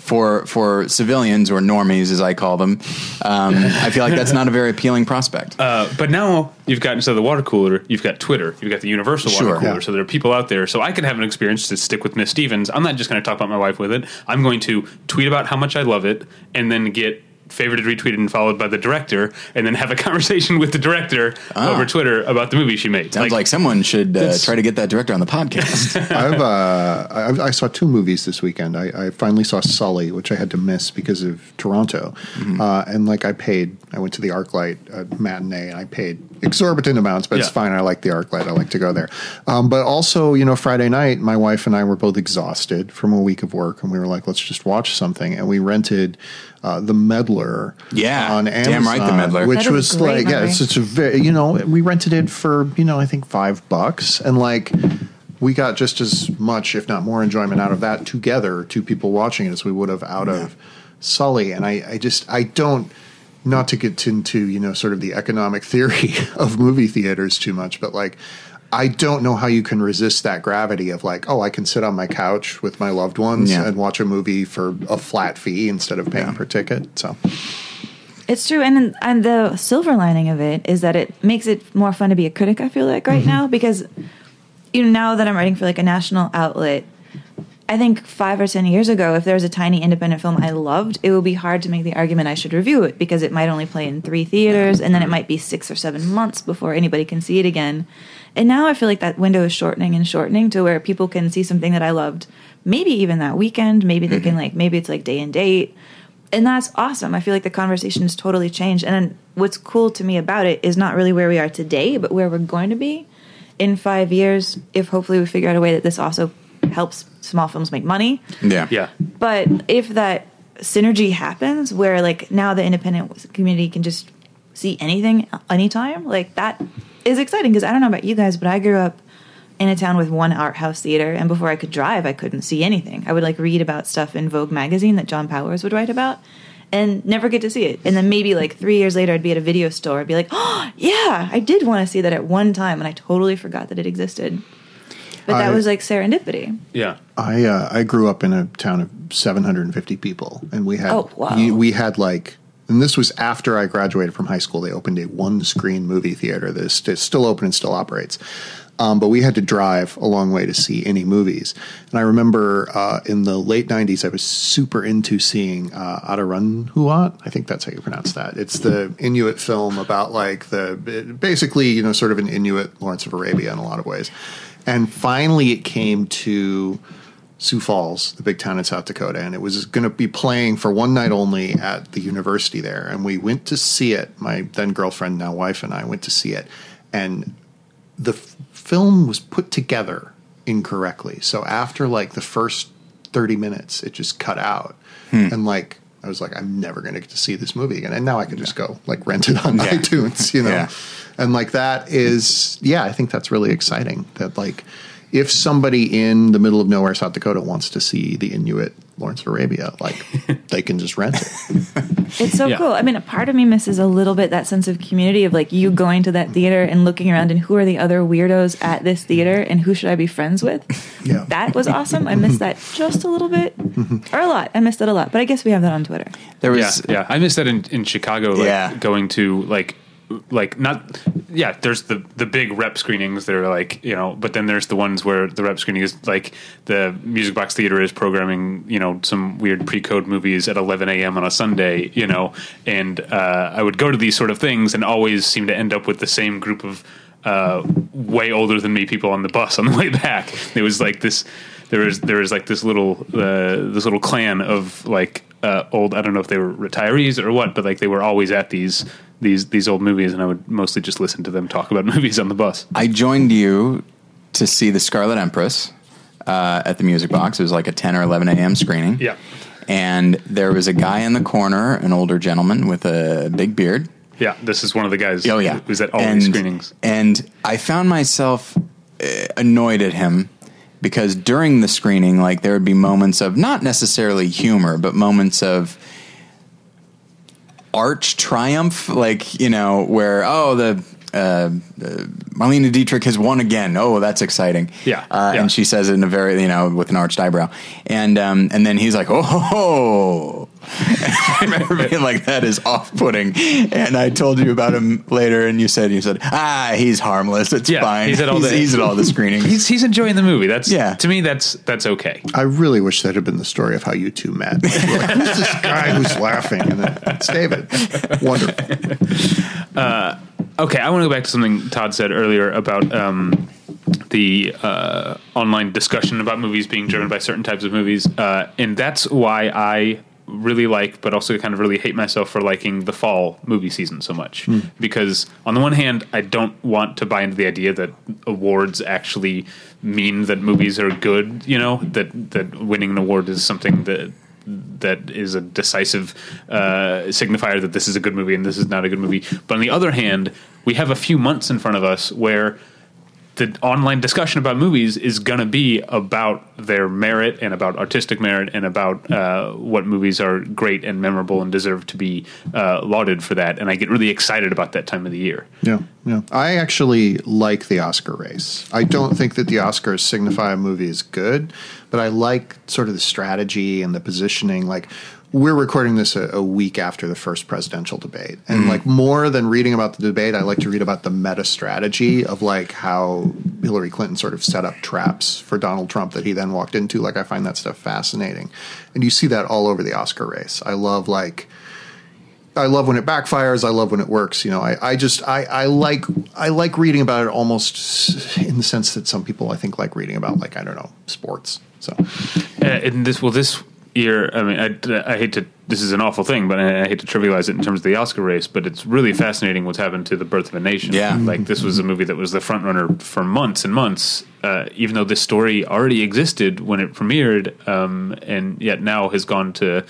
for for civilians or normies as I call them. Um, I feel like that's not a very appealing prospect. Uh, but now you've got instead of the water cooler, you've got Twitter. You've got the universal water Sure. cooler. Yeah. So there are people out there. So I can have an experience to stick with Miss Stevens. I'm not just going to talk about my wife with it. I'm going to tweet about how much I love it, and then get favorited, retweeted, and followed by the director, and then have a conversation with the director Ah. over Twitter about the movie she made. Sounds like, someone should uh, try to get that director on the podcast. I've, uh, I, I saw two movies this weekend. I, I finally saw Sully, which I had to miss because of Toronto. Uh, and like I paid, I went to the ArcLight uh, matinee and I paid exorbitant amounts, but it's fine. I like the ArcLight. I like to go there. Um, but also, you know, Friday night, my wife and I were both exhausted from a week of work, and we were like, let's just watch something. And we rented uh, The Meddler Yeah, on Amazon, damn right, The Meddler. Which That is was a great like, yeah, it's such a very, you know, we rented it for, you know, I think five bucks. And like, we got just as much, if not more, enjoyment out of that together, two people watching it, as we would have out of Sully. And I, I just, I don't, not to get into, you know, sort of the economic theory of movie theaters too much, but like, I don't know how you can resist that gravity of like, oh, I can sit on my couch with my loved ones Yeah. and watch a movie for a flat fee instead of paying per ticket. So, It's true, and and the silver lining of it is that it makes it more fun to be a critic. I feel like right mm-hmm. now because you know now that I'm writing for like a national outlet, I think five or ten years ago, if there was a tiny independent film I loved, it would be hard to make the argument I should review it because it might only play in three theaters, and then it might be six or seven months before anybody can see it again. And now I feel like that window is shortening and shortening to where people can see something that I loved, maybe even that weekend. Maybe they can like maybe it's like day and date and that's awesome. I feel like the conversation has totally changed. And what's cool to me about it is not really where we are today, but where we're going to be in five years. If hopefully we figure out a way that this also helps small films make money. yeah, yeah. But if that synergy happens, where like now the independent community can just see anything anytime, like that is exciting. Because I don't know about you guys, but I grew up in a town with one art house theater, and before I could drive, I couldn't see anything. I would like read about stuff in Vogue magazine that John Powers would write about. And never get to see it. And then maybe like three years later, I'd be at a video store. I'd be like, oh, yeah, I did want to see that at one time. And I totally forgot that it existed. But that I- was like serendipity. Yeah. I uh, I grew up in a town of 750 people, and we had Oh, wow. we, we had like, and this was after I graduated from high school. They opened a one screen movie theater that is st- still open and still operates. Um, but we had to drive a long way to see any movies. And I remember uh, in the late 90s, I was super into seeing uh, Atanarjuat. I think that's how you pronounce that. It's the Inuit film about like the basically, you know, sort of an Inuit Lawrence of Arabia in a lot of ways. And finally, it came to Sioux Falls, the big town in South Dakota, and it was going to be playing for one night only at the university there. And we went to see it. My then girlfriend, now wife, and I went to see it, and the f- film was put together incorrectly. So after like the first thirty minutes, it just cut out, hmm. and like. I was like, I'm never going to get to see this movie again, and now I can just go like rent it on Yeah. iTunes, you know. Yeah. And like that is, yeah, I think that's really exciting. That like, if somebody in the middle of nowhere, South Dakota, wants to see the Inuit Lawrence of Arabia, like they can just rent it. It's so Yeah. cool. I mean, a part of me misses a little bit that sense of community of like you going to that theater and looking around and who are the other weirdos at this theater and who should I be friends with. Yeah. That was awesome. I missed that just a little bit mm-hmm. or a lot. I missed it a lot, but I guess we have that on Twitter. there yeah, was yeah. I missed that in, in Chicago. Like, Yeah. going to like like not yeah. There's the the big rep screenings that are like you know, but then there's the ones where the rep screening is like the Music Box Theater is programming you know some weird pre-code movies at 11 a.m. on a Sunday, you know, and uh, I would go to these sort of things and always seem to end up with the same group of uh, way older than me people on the bus on the way back. It was like this. There was there was like this little uh, this little clan of like uh, old. I don't know if they were retirees or what, but like they were always at these these these old movies, and I would mostly just listen to them talk about movies on the bus. I joined you to see the Scarlet Empress uh, at the Music Box. It was like a 10 or 11 a.m. screening. Yeah. and there was a guy in the corner, an older gentleman with a big beard. Yeah, this is one of the guys. Oh yeah, who's at all and, these screenings. And I found myself uh, annoyed at him because during the screening, like there would be moments of not necessarily humor, but moments of arch triumph, like you know, where oh the. Uh, uh, Marlene Dietrich has won again. Oh, that's exciting. Yeah, Uh, yeah. and she says it in a very, you know, with an arched eyebrow. And um, and then he's like, oh, ho, ho. I remember being like, that is off putting. And I told you about him later, and you said, you said, ah, he's harmless. It's Yeah, fine. he's at all the- he's at all the screenings. He's he's enjoying the movie. That's Yeah. To me, that's that's okay. I really wish that had been the story of how you two met. Like, you're like, who's this guy who's laughing? And then it's David. Wonderful. Okay, I want to go back to something Todd said earlier about um, the uh, online discussion about movies being driven by certain types of movies, uh, and that's why I really like, but also kind of really hate myself for liking the fall movie season so much. Because on the one hand, I don't want to buy into the idea that awards actually mean that movies are good. You know that that winning an award is something that that is a decisive uh, signifier that this is a good movie and this is not a good movie. But on the other hand, we have a few months in front of us where the online discussion about movies is going to be about their merit and about artistic merit and about uh, what movies are great and memorable and deserve to be uh, lauded for that. And I get really excited about that time of the year. Yeah, yeah. I actually like the Oscar race. I don't think that the Oscars signify a movie is good, but I like sort of the strategy and the positioning. Like we're recording this a, a week after the first presidential debate, and like more than reading about the debate, I like to read about the meta strategy of like how Hillary Clinton sort of set up traps for Donald Trump that he then walked into. Like I find that stuff fascinating, and you see that all over the Oscar race. I love like. I love when it backfires. I love when it works. You know, I, I just I, I like I like reading about it almost in the sense that some people I think like reading about like I don't know sports. So Uh, and this well, this year, I mean, I, I hate to. This is an awful thing, but I, I hate to trivialize it in terms of the Oscar race. But it's really fascinating what's happened to the Birth of a Nation. Yeah. like this was a movie that was the front runner for months and months, uh, even though this story already existed when it premiered, um, and yet now has gone to.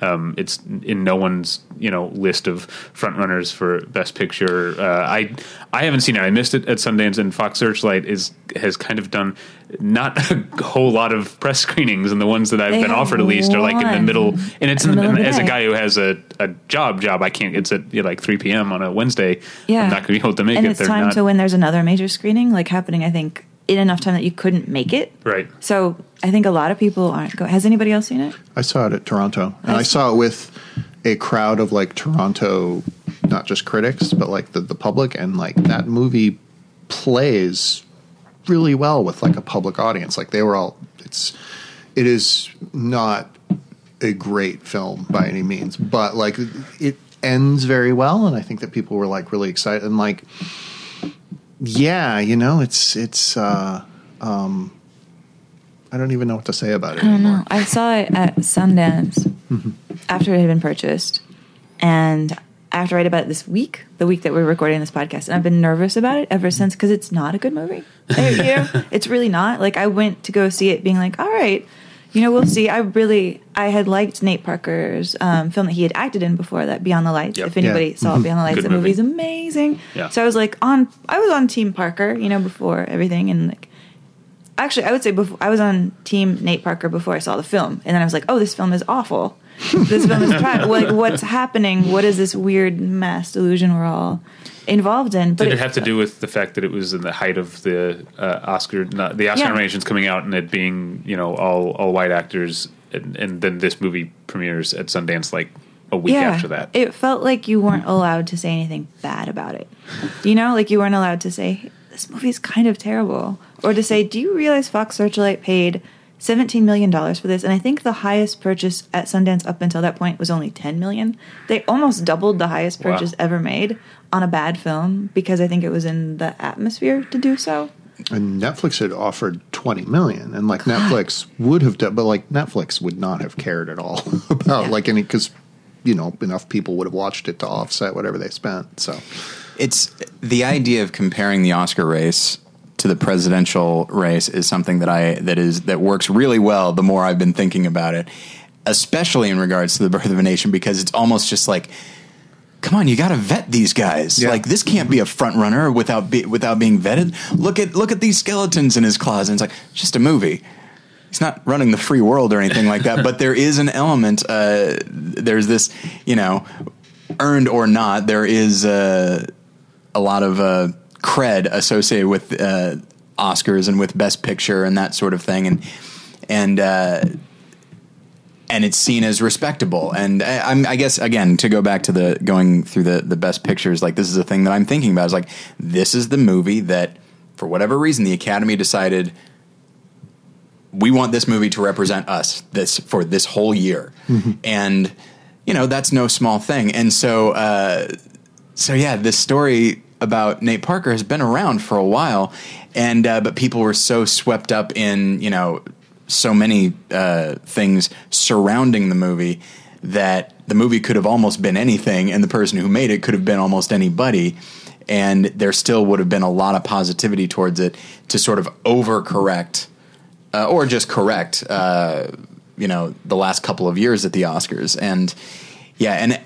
Um, it's in no one's you know list of front runners for Best Picture. Uh, I I haven't seen it. I missed it at Sundance, and Fox Searchlight is has kind of done not a whole lot of press screenings, and the ones that I've They been offered at least are like in the middle. And it's in in the the, middle of the as a guy who has a, a job job, I can't. It's at you know, like three p.m. on a Wednesday. Yeah. I'm not going to be able to make and it. it's They're time not to when there's another major screening like happening. I think in enough time that you couldn't make it. right. So I think a lot of people aren't going. Has anybody else seen it? I saw it at Toronto, and I I saw it with a crowd of like Toronto, not just critics, but like the the public, and like that movie plays really well with like a public audience. Like they were all. It's it is not a great film by any means, but like it ends very well, and I think that people were like really excited and like. Yeah, you know, it's it's. uh um I don't even know what to say about it. I don't anymore. know. I saw it at Sundance after it had been purchased, and I have to write about it this week, the week that we're recording this podcast, and I've been nervous about it ever since because it's not a good movie. You know, it's really not. Like I went to go see it, being like, "All right, you know, we'll see." I really, I had liked Nate Parker's um, film that he had acted in before that, Beyond the Lights. Yep. If anybody Yeah. saw Beyond the Lights, Good the movie. movie's amazing. Yeah. So I was like on, I was on Team Parker, you know, before everything, and like actually i would say before i was on team nate parker before i saw the film and then i was like oh this film is awful this film is trash like what's happening what is this weird mass delusion we're all involved in but Did it have to do with the fact that it was in the height of the uh, Oscar, not, the Oscar Yeah. nominations coming out, and it being you know all all white actors, and, and then this movie premieres at Sundance like a week after that. it felt like you weren't allowed to say anything bad about it you know like you weren't allowed to say this movie's kind of terrible or to say do you realize fox searchlight paid $17 million for this and i think the highest purchase at sundance up until that point was only 10 million they almost doubled the highest Wow. purchase ever made on a bad film because i think it was in the atmosphere to do so and Netflix had offered 20 million and like Netflix would have done but like Netflix would not have cared at all about Yeah. like any cuz you know enough people would have watched it to offset whatever they spent so It's the idea of comparing the Oscar race to the presidential race is something that I that is that works really well. The more I've been thinking about it, especially in regards to the birth of a nation, because it's almost just like, come on, you got to vet these guys. Yeah. Like this can't be a front runner without be, without being vetted. Look at look at these skeletons in his closet. It's like it's just a movie. He's not running the free world or anything like that, but there is an element. Uh, there's this, you know, earned or not. There is uh, a lot of uh, cred associated with uh, Oscars and with Best Picture and that sort of thing, and and uh, and it's seen as respectable. And I, I'm, I guess again to go back to the going through the the Best Pictures, like this is a thing that I'm thinking about. Is like this is the movie that, for whatever reason, the Academy decided we want this movie to represent us this for this whole year, and you know that's no small thing. And so, uh, so yeah, this story about Nate Parker has been around for a while, and uh, but people were so swept up in you know so many uh, things surrounding the movie that the movie could have almost been anything, and the person who made it could have been almost anybody. And there still would have been a lot of positivity towards it to sort of overcorrect uh, or just correct, uh, you know, the last couple of years at the Oscars. And yeah, and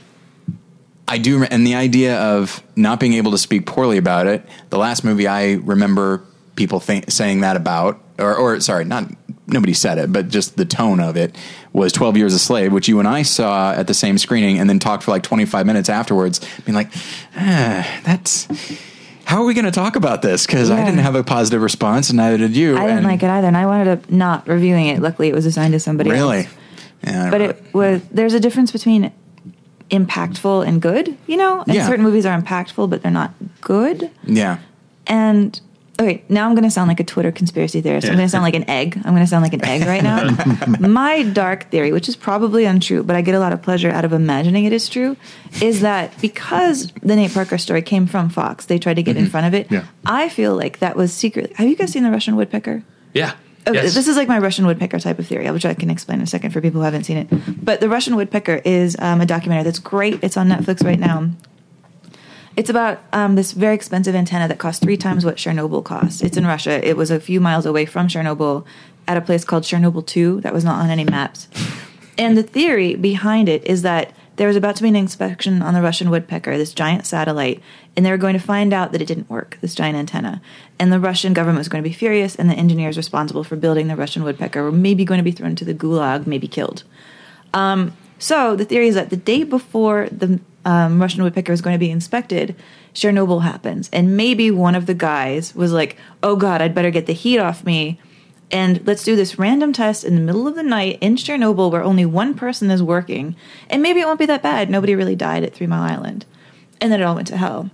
I do, and the idea of not being able to speak poorly about it. The last movie I remember people saying that about, or, or sorry, not nobody said it, but just the tone of it was Twelve Years a Slave, which you and I saw at the same screening, and then talked for like twenty five minutes afterwards, being like, ah, that's. How are we going to talk about this? Because I didn't have a positive response, and neither did you. I didn't like it either, and I wounded up not reviewing it. Luckily, it was assigned to somebody Really? else. Yeah, But it was there's a difference between impactful and good. You know, and Yeah. certain movies are impactful, but they're not good. yeah. And okay, now I'm going to sound like a Twitter conspiracy theorist. I'm going to sound like an egg. I'm going to sound like an egg right now. My dark theory, which is probably untrue, but I get a lot of pleasure out of imagining it is true, is that because the Nate Parker story came from Fox, they tried to get in front of it. Yeah. I feel like that was secretly. Have you guys seen the Russian Woodpecker? Yeah. Okay, Yes. This is like my Russian woodpecker type of theory, which I can explain in a second for people who haven't seen it. But the Russian woodpecker is um, a documentary that's great. It's on Netflix right now. It's about um, this very expensive antenna that costs three times what Chernobyl cost. It's in Russia. It was a few miles away from Chernobyl at a place called Chernobyl 2 that was not on any maps. And the theory behind it is that there was about to be an inspection on the Russian woodpecker, this giant satellite, and they were going to find out that it didn't work, this giant antenna. And the Russian government was going to be furious, and the engineers responsible for building the Russian woodpecker were maybe going to be thrown to the gulag, maybe killed. Um, so the theory is that the day before the um, Russian woodpecker was going to be inspected, Chernobyl happens, and maybe one of the guys was like, "Oh God, I'd better get the heat off me." And let's do this random test in the middle of the night in Chernobyl where only one person is working. And maybe it won't be that bad. Nobody really died at Three Mile Island. And then it all went to hell.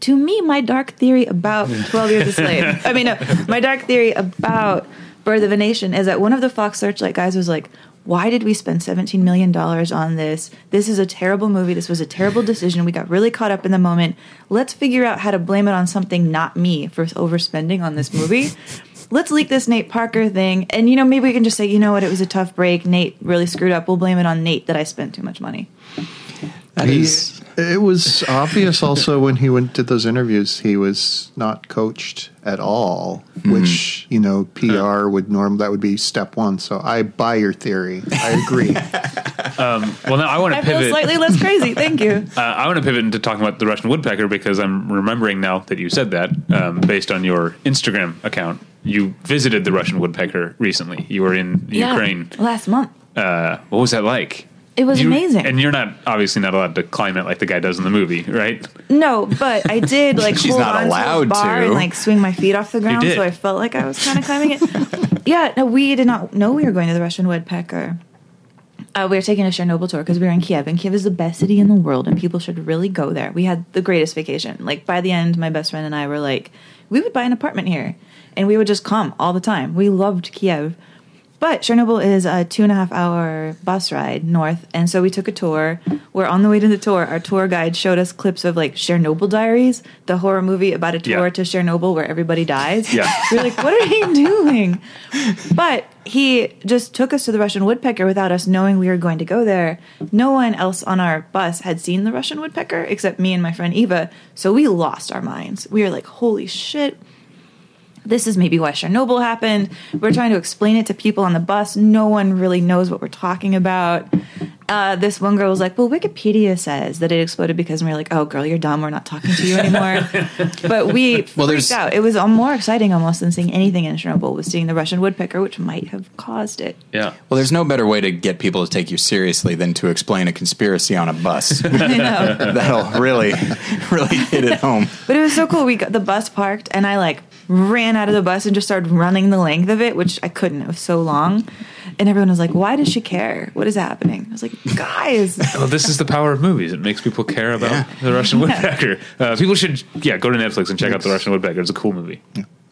To me, my dark theory about 12 Years a Slave, I mean, no, my dark theory about Birth of a Nation is that one of the Fox Searchlight guys was like, why did we spend $17 million on this? This is a terrible movie. This was a terrible decision. We got really caught up in the moment. Let's figure out how to blame it on something not me for overspending on this movie. Let's leak this Nate Parker thing. And, you know, maybe we can just say, you know what, it was a tough break. Nate really screwed up. We'll blame it on Nate that I spent too much money. That He- is it was obvious also when he went did those interviews he was not coached at all which you know pr would norm that would be step one so i buy your theory i agree well, now I want to I feel pivot. slightly less crazy. Thank you. Uh, I want to pivot into talking about the Russian woodpecker because I'm remembering now that you said that um, based on your Instagram account. You visited the Russian woodpecker recently. You were in Ukraine. Last month. Uh, what was that like? It was You- amazing. And you're not obviously not allowed to climb it like the guy does in the movie, right? No, but I did like She's hold not on allowed to a bar to. and like swing my feet off the ground, so I felt like I was kind of climbing it. yeah, no, we did not know we were going to the Russian woodpecker. Uh, we were taking a Chernobyl tour because we were in Kiev, and Kiev is the best city in the world, and people should really go there. We had the greatest vacation. Like by the end, my best friend and I were like, we would buy an apartment here, and we would just come all the time. We loved Kiev. But Chernobyl is a two and a half hour bus ride north, and so we took a tour. We're on the way to the tour, our tour guide showed us clips of like Chernobyl Diaries, the horror movie about a tour Yeah. to Chernobyl where everybody dies. Yeah. we are like, what are you doing? But he just took us to the Russian woodpecker without us knowing we were going to go there. No one else on our bus had seen the Russian woodpecker except me and my friend Eva, so we lost our minds. We were like, holy shit. This is maybe why Chernobyl happened. We're trying to explain it to people on the bus. No one really knows what we're talking about. Uh, this one girl was like, "Well, Wikipedia says that it exploded because," and we are like, "Oh, girl, you're dumb. We're not talking to you anymore." but we Well, freaked out. It was more exciting almost than seeing anything in Chernobyl was seeing the Russian woodpecker, which might have caused it. Yeah. Well, there's no better way to get people to take you seriously than to explain a conspiracy on a bus. I know. That'll really, really hit it home. But it was so cool. We got the bus parked, and I like ran out of the bus and just started running the length of it, which I couldn't. It was so long, and everyone was like, "Why does she care? What is happening?" I was like, "Guys, Well, this is the power of movies. It makes people care about Yeah. the Russian woodpecker. Uh, people should, yeah, go to Netflix and check out the Russian woodpecker. It's a cool movie.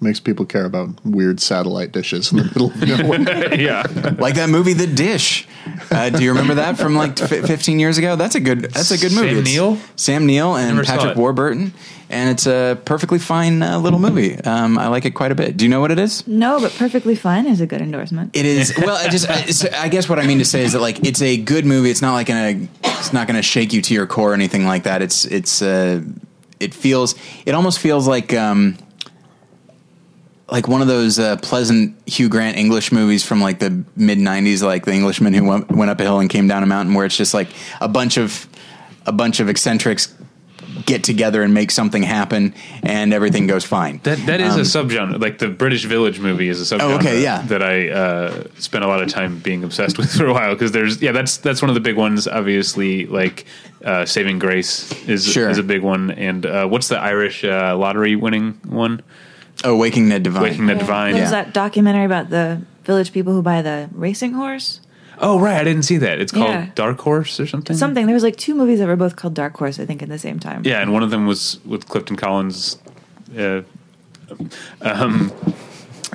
Makes people care about weird satellite dishes in the middle of nowhere. yeah. Like that movie, The Dish. Uh, do you remember that from like f- 15 years ago? That's a good. That's a good movie. Sam It's Neill? Sam Neill and Never Patrick. Warburton, and it's a perfectly fine uh, little movie. Um, I like it quite a bit. Do you know what it is? no, but perfectly fine is a good endorsement." It is well. I just, I, so I guess what I mean to say is that like it's a good movie. It's not like gonna, it's not gonna shake you to your core or anything like that. It's, it's, uh, it feels, it almost feels like, um, like one of those uh, pleasant Hugh Grant English movies from like the mid '90s, like The Englishman who went, went up a hill and came down a mountain, where it's just like a bunch of, a bunch of eccentrics get together and make something happen, and everything goes fine. That that is Um, a subgenre. Like the British Village movie is a subgenre. Oh, okay, yeah. That I uh, spent a lot of time being obsessed with for a while because there's yeah that's that's one of the big ones. Obviously, like uh, Saving Grace is Sure. is a big one. And uh, what's the Irish uh, lottery winning one? Oh, Waking Ned Devine. Waking Ned Devine. There's Yeah. that documentary about the village people who buy the racing horse. Oh right, I didn't see that. It's called Yeah. Dark Horse or something. Something. There was like two movies that were both called Dark Horse, I think, at the same time. Yeah, and one of them was with Clifton Collins. Uh, um,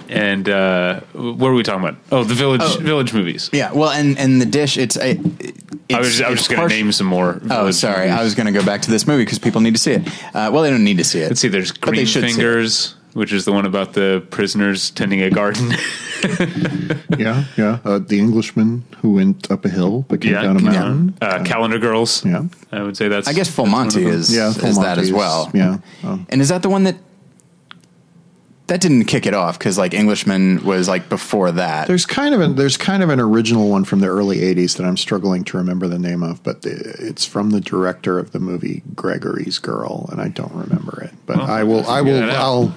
and uh, what were we talking about? Oh, the village Oh. village movies. Yeah, well, and and the dish, it's. I, it's I was just, I was just going to name some more. Oh, sorry. movies. I was going to go back to this movie because people need to see it. Uh, well, they don't need to see it. Let's see. There's Green should see. Fingers, which is the one about the prisoners tending a garden. yeah, yeah. Uh, the Englishman who went up a hill but came yeah, down a yeah. mountain. Uh, Calendar Girls. Yeah. I would say that's. I guess Full that's one of Monty is, Yeah, is Full that as Monty's- well. yeah. Um, And is that the one that that didn't kick it off because like Englishman was like before that. There's kind of an there's kind of an original one from the early '80s that I'm struggling to remember the name of, but the, it's from the director of the movie Gregory's Girl, and I don't remember it. But Well, I will I will. I'll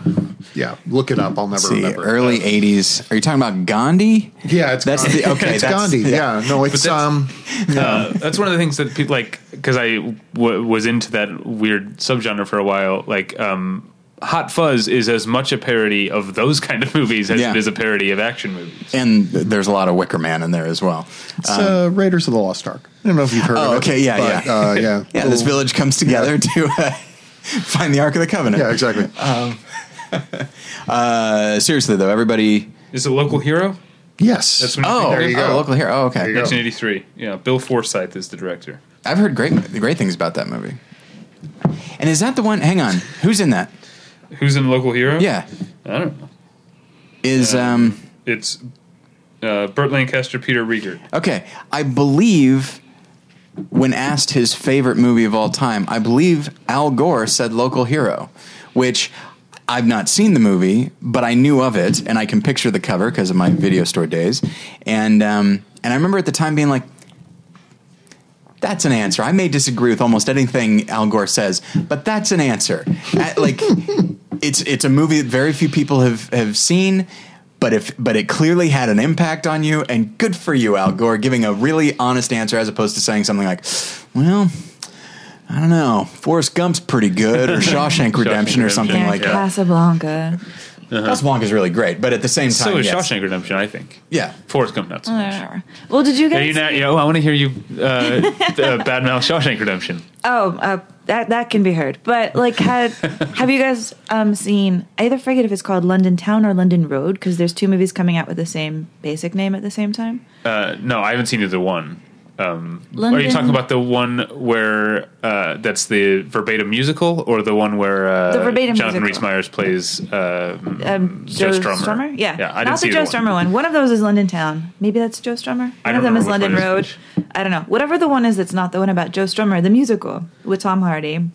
yeah look it up. I'll never see, remember. it. early '80s. Are you talking about Gandhi? Yeah, it's That's Gandhi. the- okay, It's that's- Gandhi. yeah. Yeah, no, it's that's- um. Uh, that's one of the things that people like because I w- was into that weird subgenre for a while. Like, um, Hot Fuzz is as much a parody of those kind of movies as Yeah. it is a parody of action movies. And there's a lot of Wicker Man in there as well. It's uh, Raiders of the Lost Ark. I don't know if you've heard Oh, of it. okay, yeah, but, yeah. Uh, yeah. Yeah, this village comes together to uh, find the Ark of the Covenant. Yeah, exactly. Uh, seriously though, everybody. Is a Local Hero? yes. That's when Oh, There you oh, go. local hero. Oh, okay. There 1983. Yeah, Bill Forsyth is the director. I've heard great great things about that movie. And is that the one? Hang on, who's in that? Who's in Local Hero? Yeah, I don't know. is um It's uh, Burt Lancaster, Peter Riegert. okay. I believe when asked his favorite movie of all time, I believe Al Gore said Local Hero, which I've not seen the movie, but I knew of it, and I can picture the cover because of my video store days. And um, and I remember at the time being like, "That's an answer." I may disagree with almost anything Al Gore says, but that's an answer. Like, it's it's a movie that very few people have have seen. But if but it clearly had an impact on you, and good for you, Al Gore, giving a really honest answer as opposed to saying something like, "Well, I don't know, Forrest Gump's pretty good, or Shawshank Redemption, or something Yeah, like that." Casablanca. Casablanca's really great, but at the same time, So is yes. Shawshank Redemption, I think. Yeah, Forrest Gump, not so much. Well, did you Yeah, guys? you know, you know, I want to hear you uh, uh, badmouth Shawshank Redemption. Oh, uh, that that can be heard. But like, had have you guys um, seen? I either forget if it's called London Town or London Road because there's two movies coming out with the same basic name at the same time. Uh, no, I haven't seen either one. Um, are you talking about the one where uh, that's the verbatim musical, or the one where uh, The verbatim Jonathan. Rhys Meyers plays uh, Um, Joe Joe, Strummer? Strummer? Yeah, yeah, I not the Joe Strummer one. One of those is London Town. Maybe that's Joe Strummer. One of them is London Road. is I don't know. Whatever the one is that's not the one about Joe Strummer, the musical with Tom Hardy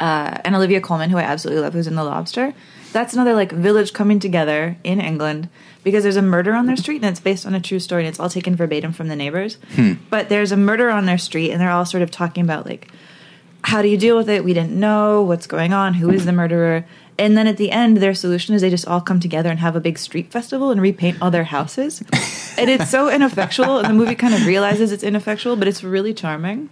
uh, and Olivia Colman, who I absolutely love, who's in The Lobster. that's another like village coming together in England because there's a murder on their street and it's based on a true story and it's all taken verbatim from the neighbors. But there's a murder on their street and they're all sort of talking about like how do you deal with it? We didn't know what's going on. Who is the murderer? And then at the end, their solution is they just all come together and have a big street festival and repaint all their houses. and it's so ineffectual, and the movie kind of realizes it's ineffectual, but it's really charming.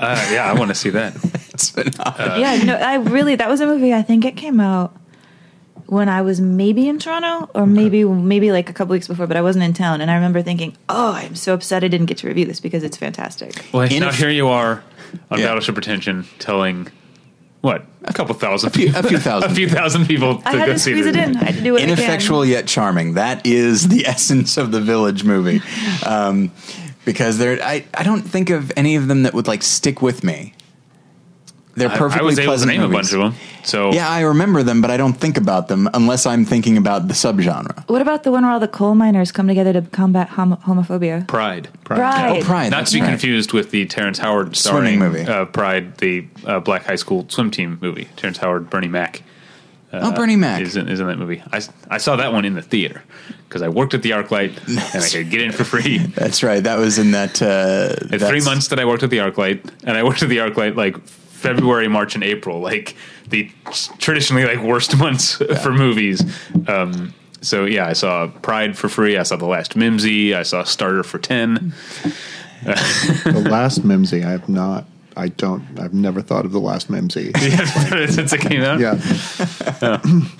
Uh, yeah, I want to see that. It's phenomenal. yeah, no, I really that was a movie. I think it came out when I was maybe in Toronto or maybe maybe like a couple weeks before, but I wasn't in town. And I remember thinking, "Oh, I'm so upset I didn't get to review this because it's fantastic." Well, In now a- here you are on Yeah. Battleship Pretension telling what a couple thousand, A few- a few thousand. a few thousand people to I had go to see squeeze it in. I had to do it. Ineffectual yet charming. That is the essence of the Village movie. Um, because there, I, I don't think of any of them that would like stick with me. They're perfectly I was able to pleasant name a movies. bunch of them. So Yeah, I remember them, but I don't think about them unless I'm thinking about the subgenre. What about the one where all the coal miners come together to combat homo- homophobia? Pride. Pride. Oh, Pride. Not that's to be right. confused with the Terrence Howard Swimming starring movie. Uh, Pride, the uh, Black High School swim team movie. Terrence Howard, Bernie Mac. oh, Bernie Mac. is in, is in that movie. I, I saw that one in the theater because I worked at the ArcLight and I could get in for free. That's right. That was in that. Uh, The three months that I worked at the ArcLight, and I worked at the ArcLight like February, March, and April, like the traditionally like worst months for movies. Um, so yeah, I saw Pride for free. I saw The Last Mimsy. I saw Starter for ten. The last Mimsy, I have not. I don't. I've never thought of the last Mimsy. since it came out. Yeah,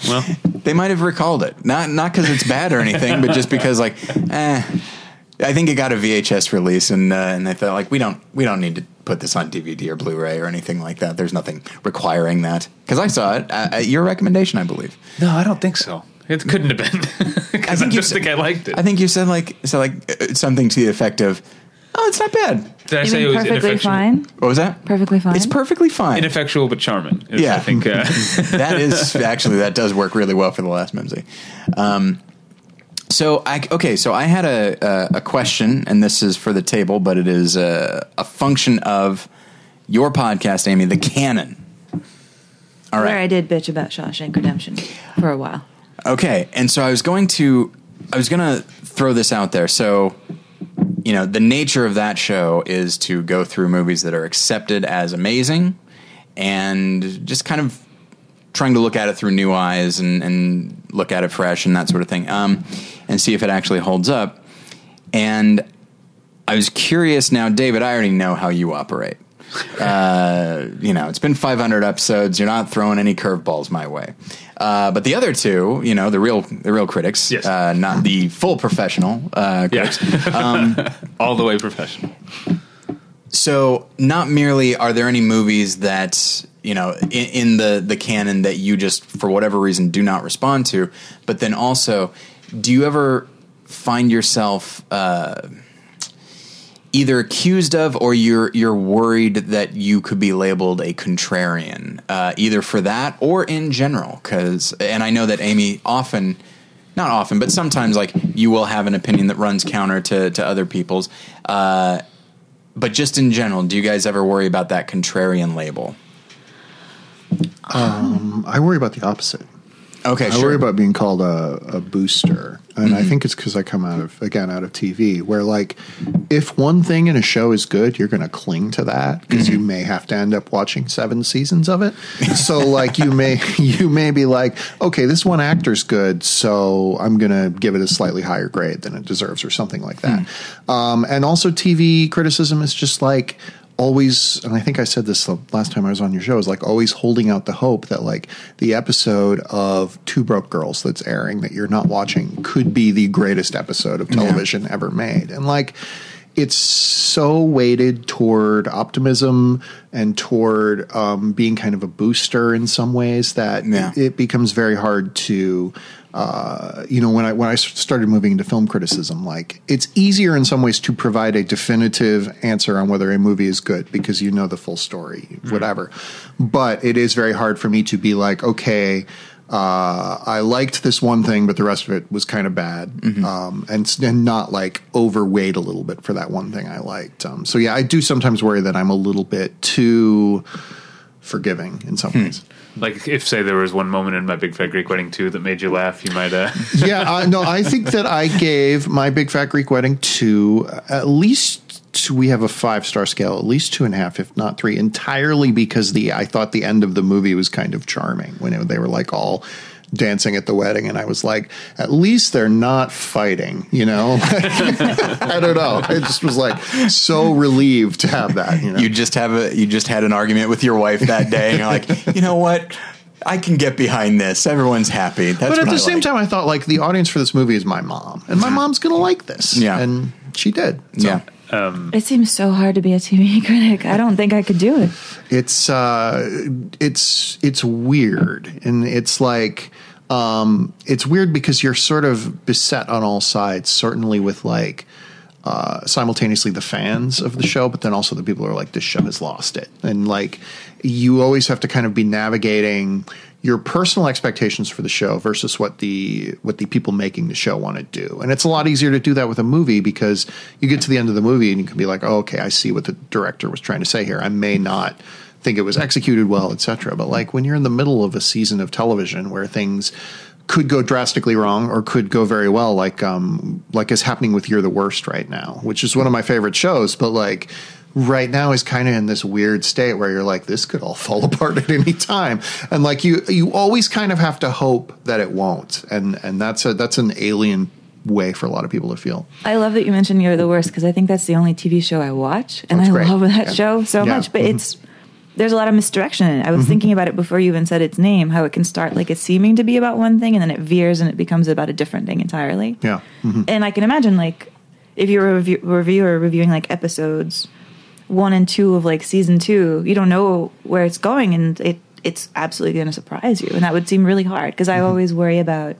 Well, They might have recalled it, not not because it's bad or anything, but just because like, eh. I think it got a VHS release, and uh, and they thought like we don't we don't need to put this on DVD or Blu-ray or anything like that. There's nothing requiring that because I saw it uh, at your recommendation, I believe. no, I don't think so. It couldn't have been because I, think you just said- think I liked it. I think you said like so like uh, something to the effect of, "Oh, it's not bad." Did I You say it was perfectly fine? What was that? Perfectly fine. It's perfectly fine. Ineffectual but charming. is, Yeah. I think. Uh, that is actually that does work really well for the last Mimsy. Um, so I okay, so I had a, a a question, and this is for the table, but it is a, a function of your podcast, Amy, the canon. All Where I did bitch about Shawshank Redemption for a while. okay, and so I was going to I was going to throw this out there. So you know, the nature of that show is to go through movies that are accepted as amazing, and just kind of trying to look at it through new eyes and, and look at it fresh and that sort of thing, um, and see if it actually holds up. And I was curious now, David. I already know how you operate. Uh, you know, it's been 500 episodes. You're not throwing any curveballs my way. Uh, but the other two, you know, the real the real critics, Yes. uh, not the full professional uh, yeah. critics. All the way professional. So, not merely are there any movies that you know in, in the the canon that you just for whatever reason do not respond to, but then also, do you ever find yourself uh, either accused of or you're you're worried that you could be labeled a contrarian, uh, either for that or in general? Because, and I know that Amy often not often, but sometimes like you will have an opinion that runs counter to, to other people's. Uh, but just in general, do you guys ever worry about that contrarian label? I worry about the opposite. Okay, I sure. worry about being called a, a booster, and I mm-hmm. think it's because I come out of again out of TV, where like if one thing in a show is good, you're going to cling to that because you mm-hmm. may have to end up watching seven seasons of it. so like you may you may be like, okay, this one actor's good, so I'm going to give it a slightly higher grade than it deserves, or something like that. Hmm. Um, and also, TV criticism is just like always and i think i said this the last time i was on your show is like always holding out the hope that like the episode of two broke girls that's airing that you're not watching could be the greatest episode of television ever made and like it's so weighted toward optimism and toward um, being kind of a booster in some ways that Yeah. it becomes very hard to uh, you know when I when I started moving into film criticism like it's easier in some ways to provide a definitive answer on whether a movie is good because you know the full story whatever but it is very hard for me to be like okay uh, I liked this one thing, but the rest of it was kind of bad, um, and, and not like overweight a little bit for that one thing I liked. Um, so yeah, I do sometimes worry that I'm a little bit too forgiving in some Hmm. ways. Like if say there was one moment in my Big Fat Greek Wedding 2 that made you laugh, you might. Uh, yeah, uh, no, I think that I gave my Big Fat Greek Wedding two, at least we have a five star scale, at least two and a half, if not three, entirely because the I thought the end of the movie was kind of charming when it, they were like all dancing at the wedding, and I was like, at least they're not fighting, you know. I don't know. I just was like so relieved to have that. You know, You just have a you just had an argument with your wife that day, and you're like, you know what? I can get behind this. Everyone's happy. That's but at the I same like. time, I thought like the audience for this movie is my mom, and my mom's gonna like this. Yeah. and she did. So. yeah. It seems so hard to be a TV critic. I don't think I could do it. it's uh it's it's weird and it's like um it's weird because you're sort of beset on all sides certainly with like uh simultaneously the fans of the show but then also the people who are like this show has lost it and like you always have to kind of be navigating your personal expectations for the show versus what the what the people making the show want to do. And it's a lot easier to do that with a movie because you get to the end of the movie and you can be like, oh, okay, I see what the director was trying to say here. I may not think it was executed well, etc. But like when you're in the middle of a season of television where things could go drastically wrong or could go very well, like um like is happening with You're the Worst right now, which is one of my favorite shows, but like right now is kind of in this weird state where you're like this could all fall apart at any time and like you you always kind of have to hope that it won't and and that's a that's an alien way for a lot of people to feel I love that you mentioned You're the Worst because I think that's the only TV show I watch, and I great. love that Yeah. show so Yeah. much. But Mhm. it's there's a lot of misdirection in it. I was thinking about it before you even said its name. How it can start like it's seeming to be about one thing, and then it veers and it becomes about a different thing entirely. yeah Mhm. And I can imagine like if you're a review- reviewer reviewing like episodes one and two of like season two, you don't know where it's going, and it it's absolutely going to surprise you. And that would seem really hard because mm-hmm. I always worry about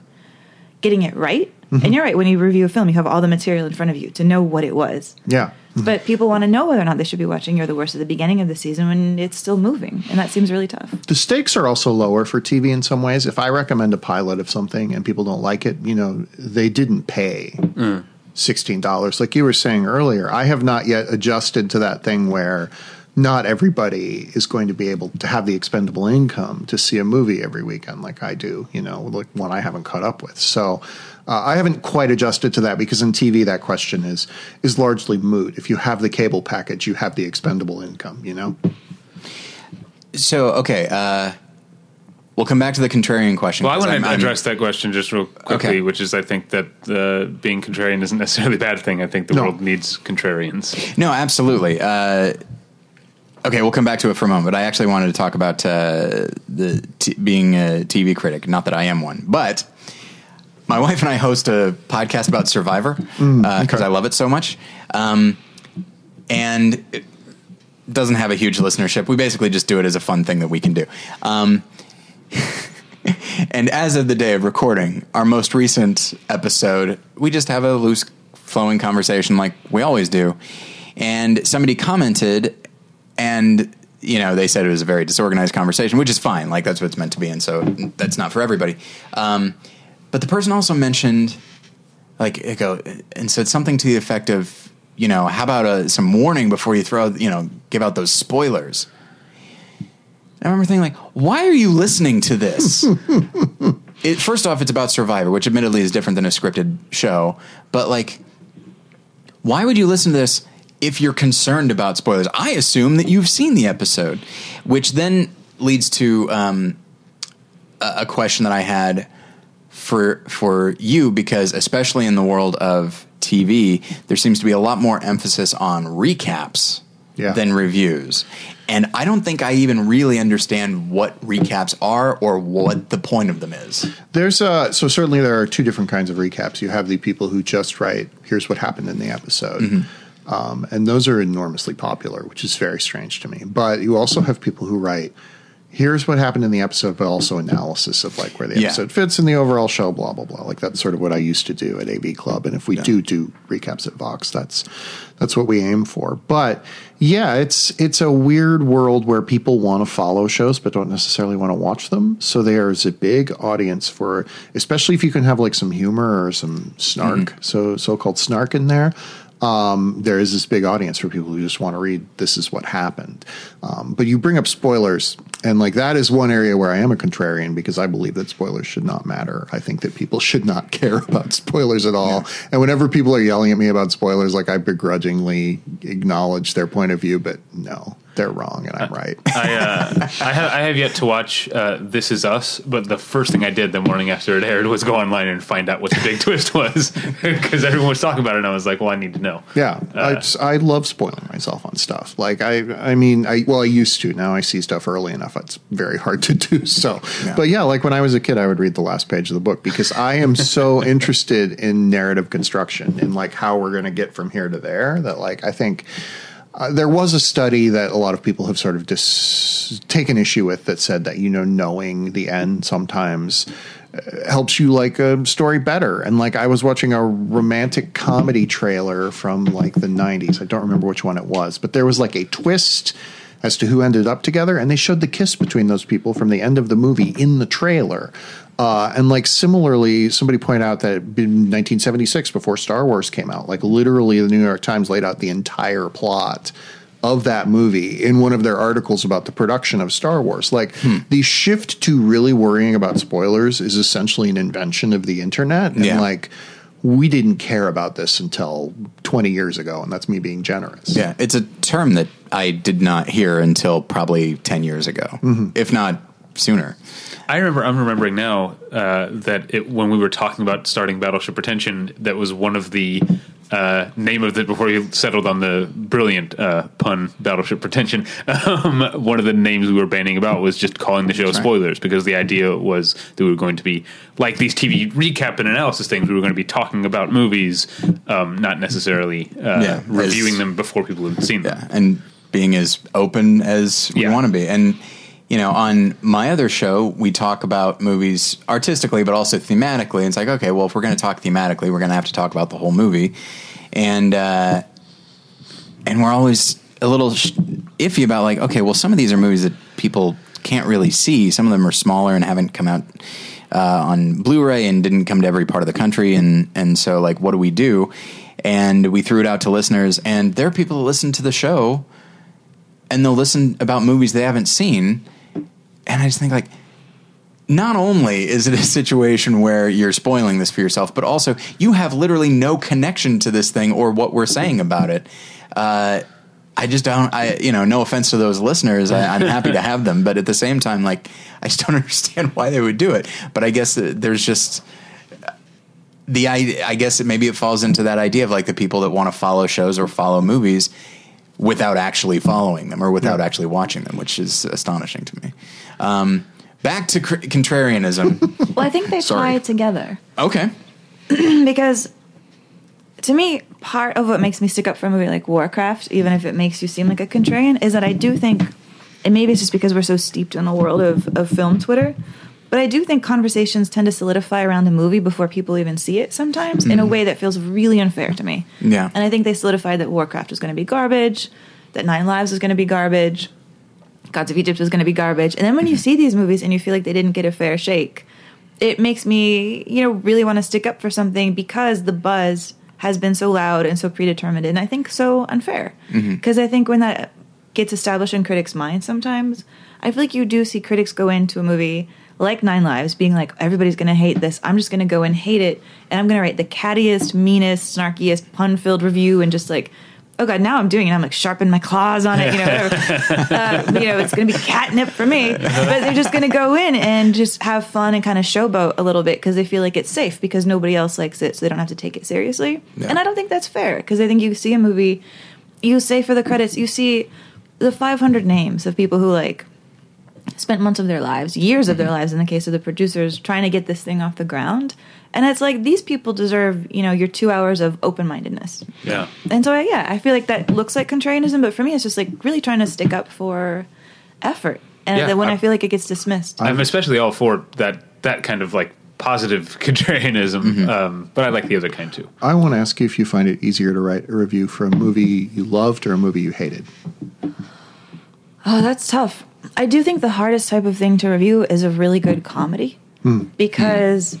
getting it right. Mm-hmm. And you're right. When you review a film, you have all the material in front of you to know what it was. Yeah. Mm-hmm. But people want to know whether or not they should be watching You're the Worst at the beginning of the season when it's still moving. And that seems really tough. The stakes are also lower for TV in some ways. If I recommend a pilot of something and people don't like it, you know, they didn't pay. Mm. $16. Like you were saying earlier, I have not yet adjusted to that thing where not everybody is going to be able to have the expendable income to see a movie every weekend like I do, you know, like one I haven't caught up with. So uh, I haven't quite adjusted to that because in TV that question is is largely moot. If you have the cable package, you have the expendable income, you know. So okay, uh, we'll come back to the contrarian question. well, I 'cause want I'm- to I'm- address that question just real quickly, Okay. which is I think that uh, being contrarian isn't necessarily a bad thing. I think the No. world needs contrarians. No, absolutely. Uh, okay, we'll come back to it for a moment. But I actually wanted to talk about uh, the t- being a TV critic. Not that I am one, but my wife and I host a podcast about Survivor because okay. I love it so much. Um, and it doesn't have a huge listenership. We basically just do it as a fun thing that we can do. Um, and as of the day of recording, our most recent episode, we just have a loose flowing conversation like we always do. And somebody commented, and you know they said it was a very disorganized conversation, which is fine. Like that's what it's meant to be, and so that's not for everybody. Um, but the person also mentioned, like, it go and said something to the effect of, you know, how about a, some warning before you throw, you know, give out those spoilers. I remember thinking, like, why are you listening to this? it, first off, it's about Survivor, which admittedly is different than a scripted show. But like, why would you listen to this if you're concerned about spoilers? I assume that you've seen the episode, which then leads to um, a, a question that I had for for you because especially in the world of TV, there seems to be a lot more emphasis on recaps Yeah. than reviews. And I don't think I even really understand what recaps are or what the point of them is. There's uh so certainly there are two different kinds of recaps. You have the people who just write, "Here's what happened in the episode," um, and those are enormously popular, which is very strange to me. But you also have people who write, "Here's what happened in the episode," but also analysis of like where the Yeah. episode fits in the overall show, blah blah blah. Like that's sort of what I used to do at AV Club, and if we do do recaps at Vox, that's that's what we aim for. But yeah, it's it's a weird world where people want to follow shows but don't necessarily want to watch them. So there's a big audience for, especially if you can have like some humor or some snark, so so called snark in there. Um, there is this big audience for people who just want to read this is what happened. Um, but you bring up spoilers. And like that is one area where I am a contrarian because I believe that spoilers should not matter. I think that people should not care about spoilers at all. And whenever people are yelling at me about spoilers, like I begrudgingly acknowledge their point of view, but no, they're wrong and I'm right. I, uh, I, have, I have yet to watch uh, This Is Us, but the first thing I did the morning after it aired was go online and find out what the big twist was because everyone was talking about it, and I was like, "Well, I need to know." Yeah, I, Uh, just- I love spoiling myself on stuff. Like I, I mean, I well, I used to. Now I see stuff early enough. It's very hard to do so. Yeah. But yeah, like when I was a kid, I would read the last page of the book because I am so interested in narrative construction and like how we're going to get from here to there. That like I think. Uh, there was a study that a lot of people have sort of dis- taken issue with that said that you know knowing the end sometimes uh, helps you like a story better. And like I was watching a romantic comedy trailer from like the 90s. I don't remember which one it was, but there was like a twist as to who ended up together and they showed the kiss between those people from the end of the movie in the trailer. Uh, and like similarly, somebody pointed out that in 1976, before Star Wars came out, like literally the New York Times laid out the entire plot of that movie in one of their articles about the production of Star Wars. Like the shift to really worrying about spoilers is essentially an invention of the internet. And Yeah. like we didn't care about this until 20 years ago, and that's me being generous. Yeah, it's a term that I did not hear until probably 10 years ago, if not sooner. I remember. I'm remembering now uh, that it, when we were talking about starting Battleship Pretension, that was one of the uh, name of the before you settled on the brilliant uh, pun Battleship Pretension. Um, one of the names we were banning about was just calling the show right. spoilers because the idea was that we were going to be like these TV recap and analysis things. We were going to be talking about movies, um, not necessarily uh, Yeah, reviewing as- them before people had seen them. And being as open as we Yeah. want to be. And you know, on my other show, we talk about movies artistically, but also thematically. It's like, okay, well, if we're going to talk thematically, we're going to have to talk about the whole movie, and uh, and we're always a little iffy about like, okay, well, some of these are movies that people can't really see. Some of them are smaller and haven't come out uh, on Blu-ray and didn't come to every part of the country, and and so like, what do we do? And we threw it out to listeners, and there are people that listen to the show, and they'll listen about movies they haven't seen, and I just think like. Not only is it a situation where you're spoiling this for yourself, but also you have literally no connection to this thing or what we're saying about it. Uh, I just don't. I you know, no offense to those listeners, I, I'm happy to have them, but at the same time, like I just don't understand why they would do it. But I guess there's just the I, I guess it, maybe it falls into that idea of like the people that want to follow shows or follow movies without actually following them or without actually watching them, which is astonishing to me. Um, back to cr- contrarianism. Well, I think they Sorry. tie together okay. because to me, part of what makes me stick up for a movie like Warcraft, even if it makes you seem like a contrarian, is that I do think, and maybe it's just because we're so steeped in the world of, of film Twitter, but I do think conversations tend to solidify around a movie before people even see it sometimes in a way that feels really unfair to me. Yeah. And I think they solidified that Warcraft was going to be garbage, that Nine Lives was going to be garbage, Gods of Egypt was going to be garbage. And then when you mm-hmm. see these movies and you feel like they didn't get a fair shake, it makes me, you know, really want to stick up for something because the buzz has been so loud and so predetermined and I think so unfair. Mm-hmm. Because I think when that gets established in critics' minds sometimes, I feel like you do see critics go into a movie like Nine Lives being like, everybody's going to hate this. I'm just going to go and hate it. And I'm going to write the cattiest, meanest, snarkiest, pun filled review and just like, oh God, now I'm doing it. I'm like sharpen my claws on it, you know, uh, you know, it's going to be catnip for me. But they're just going to go in and just have fun and kind of showboat a little bit because they feel like it's safe because nobody else likes it, so they don't have to take it seriously. Yeah. And I don't think that's fair because I think you see a movie, you say for the credits, you see the 500 names of people who like spent months of their lives, years of their lives in the case of the producers, trying to get this thing off the ground. And it's like these people deserve, you know, your two hours of open mindedness. Yeah. And so, yeah, I feel like that looks like contrarianism, but for me, it's just like really trying to stick up for effort. And Yeah, then when I, I- feel like it gets dismissed, I'm especially all for that that kind of like positive contrarianism, um, but I like the other kind too. I want to ask you if you find it easier to write a review for a movie you loved or a movie you hated. oh, that's tough. I do think the hardest type of thing to review is a really good comedy because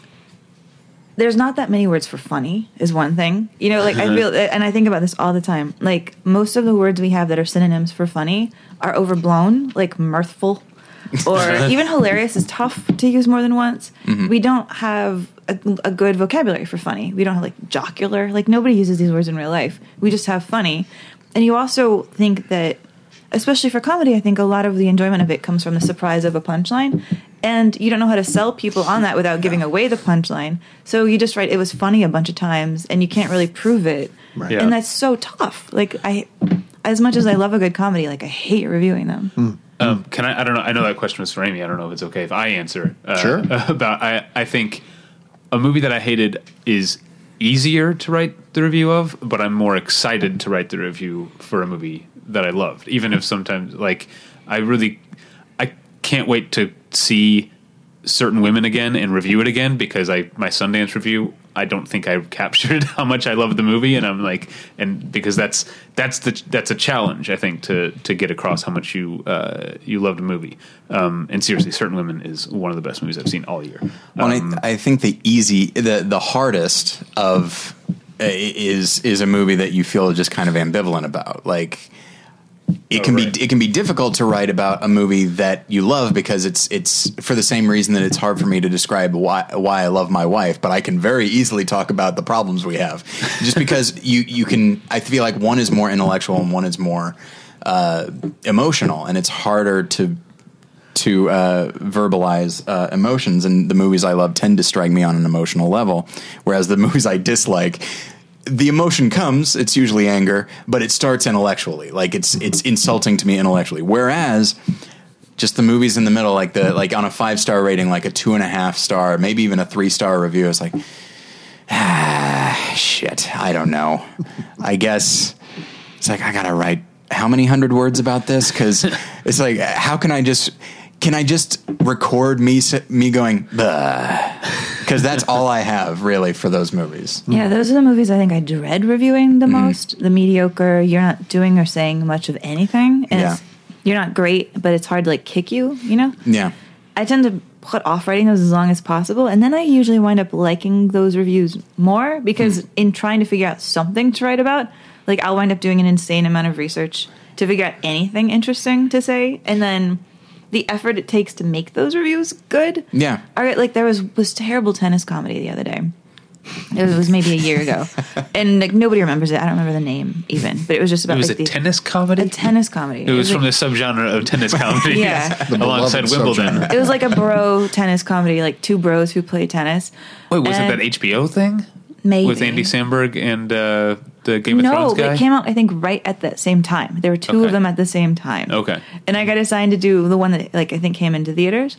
there's not that many words for funny is one thing. You know, like I mm-hmm. feel, and I think about this all the time. Like most of the words we have that are synonyms for funny are overblown, like mirthful. or even hilarious is tough to use more than once. Mm-hmm. We don't have a, a good vocabulary for funny. We don't have like jocular. Like nobody uses these words in real life. We just have funny. And you also think that, especially for comedy, I think a lot of the enjoyment of it comes from the surprise of a punchline. And you don't know how to sell people on that without giving away the punchline. So you just write, it was funny a bunch of times, and you can't really prove it. Right. Yeah. And that's so tough. Like, I, as much as I love a good comedy, like, I hate reviewing them. Um, can I? I don't know. I know that question was for Amy. I don't know if it's okay if I answer. Uh, Sure. About I, I think a movie that I hated is easier to write the review of, but I'm more excited to write the review for a movie that I loved. Even if sometimes, like, I really, I can't wait to see certain women again and review it again because I my Sundance review I don't think I captured how much I love the movie. And I'm like and because that's that's the that's a challenge I think to to get across how much you uh, you loved a movie. Um, and seriously certain women is one of the best movies I've seen all year. Well, Um, I, I think the easy, the the hardest of uh, is is a movie that you feel just kind of ambivalent about. Like it Oh, can right. be it can be difficult to write about a movie that you love because it's it's for the same reason that it's hard for me to describe why why I love my wife, but I can very easily talk about the problems we have. Just because you you can, I feel like one is more intellectual and one is more uh, emotional, and it's harder to to uh, verbalize uh, emotions, and the movies I love tend to strike me on an emotional level, whereas the movies I dislike. The emotion comes; it's usually anger, but it starts intellectually. Like it's it's insulting to me intellectually. Whereas, just the movies in the middle, like the like on a five star rating, like a two and a half star, maybe even a three star review, it's like, ah, shit. I don't know. I guess it's like I gotta write how many hundred words about this because it's like how can I just can I just record me me going because that's all I have really for those movies. Yeah, hmm. those are the movies I think I dread reviewing the hmm. most. The mediocre, you're not doing or saying much of anything. And Yeah. it's, you're not great, but it's hard to like kick you, you know? Yeah, I tend to put off writing those as long as possible. And then I usually wind up liking those reviews more because hmm. in trying to figure out something to write about, like I'll wind up doing an insane amount of research to figure out anything interesting to say. And then the effort it takes to make those reviews good. Yeah. All right, like there was was terrible tennis comedy the other day. It was, it was maybe a year ago, and like nobody remembers it. I don't remember the name even, but it was just about it was like a the, tennis comedy a tennis comedy. it was from like, the subgenre of tennis comedy Yeah. Alongside Wimbledon subgenre. It was like a bro tennis comedy, like two bros who play tennis. wait was it And that HBO thing Maybe with Andy Samberg and uh, the Game of No, Thrones guy it came out I think right at the same time. There were two Okay. of them at the same time. Okay. and I got assigned to do the one that like I think came into theaters,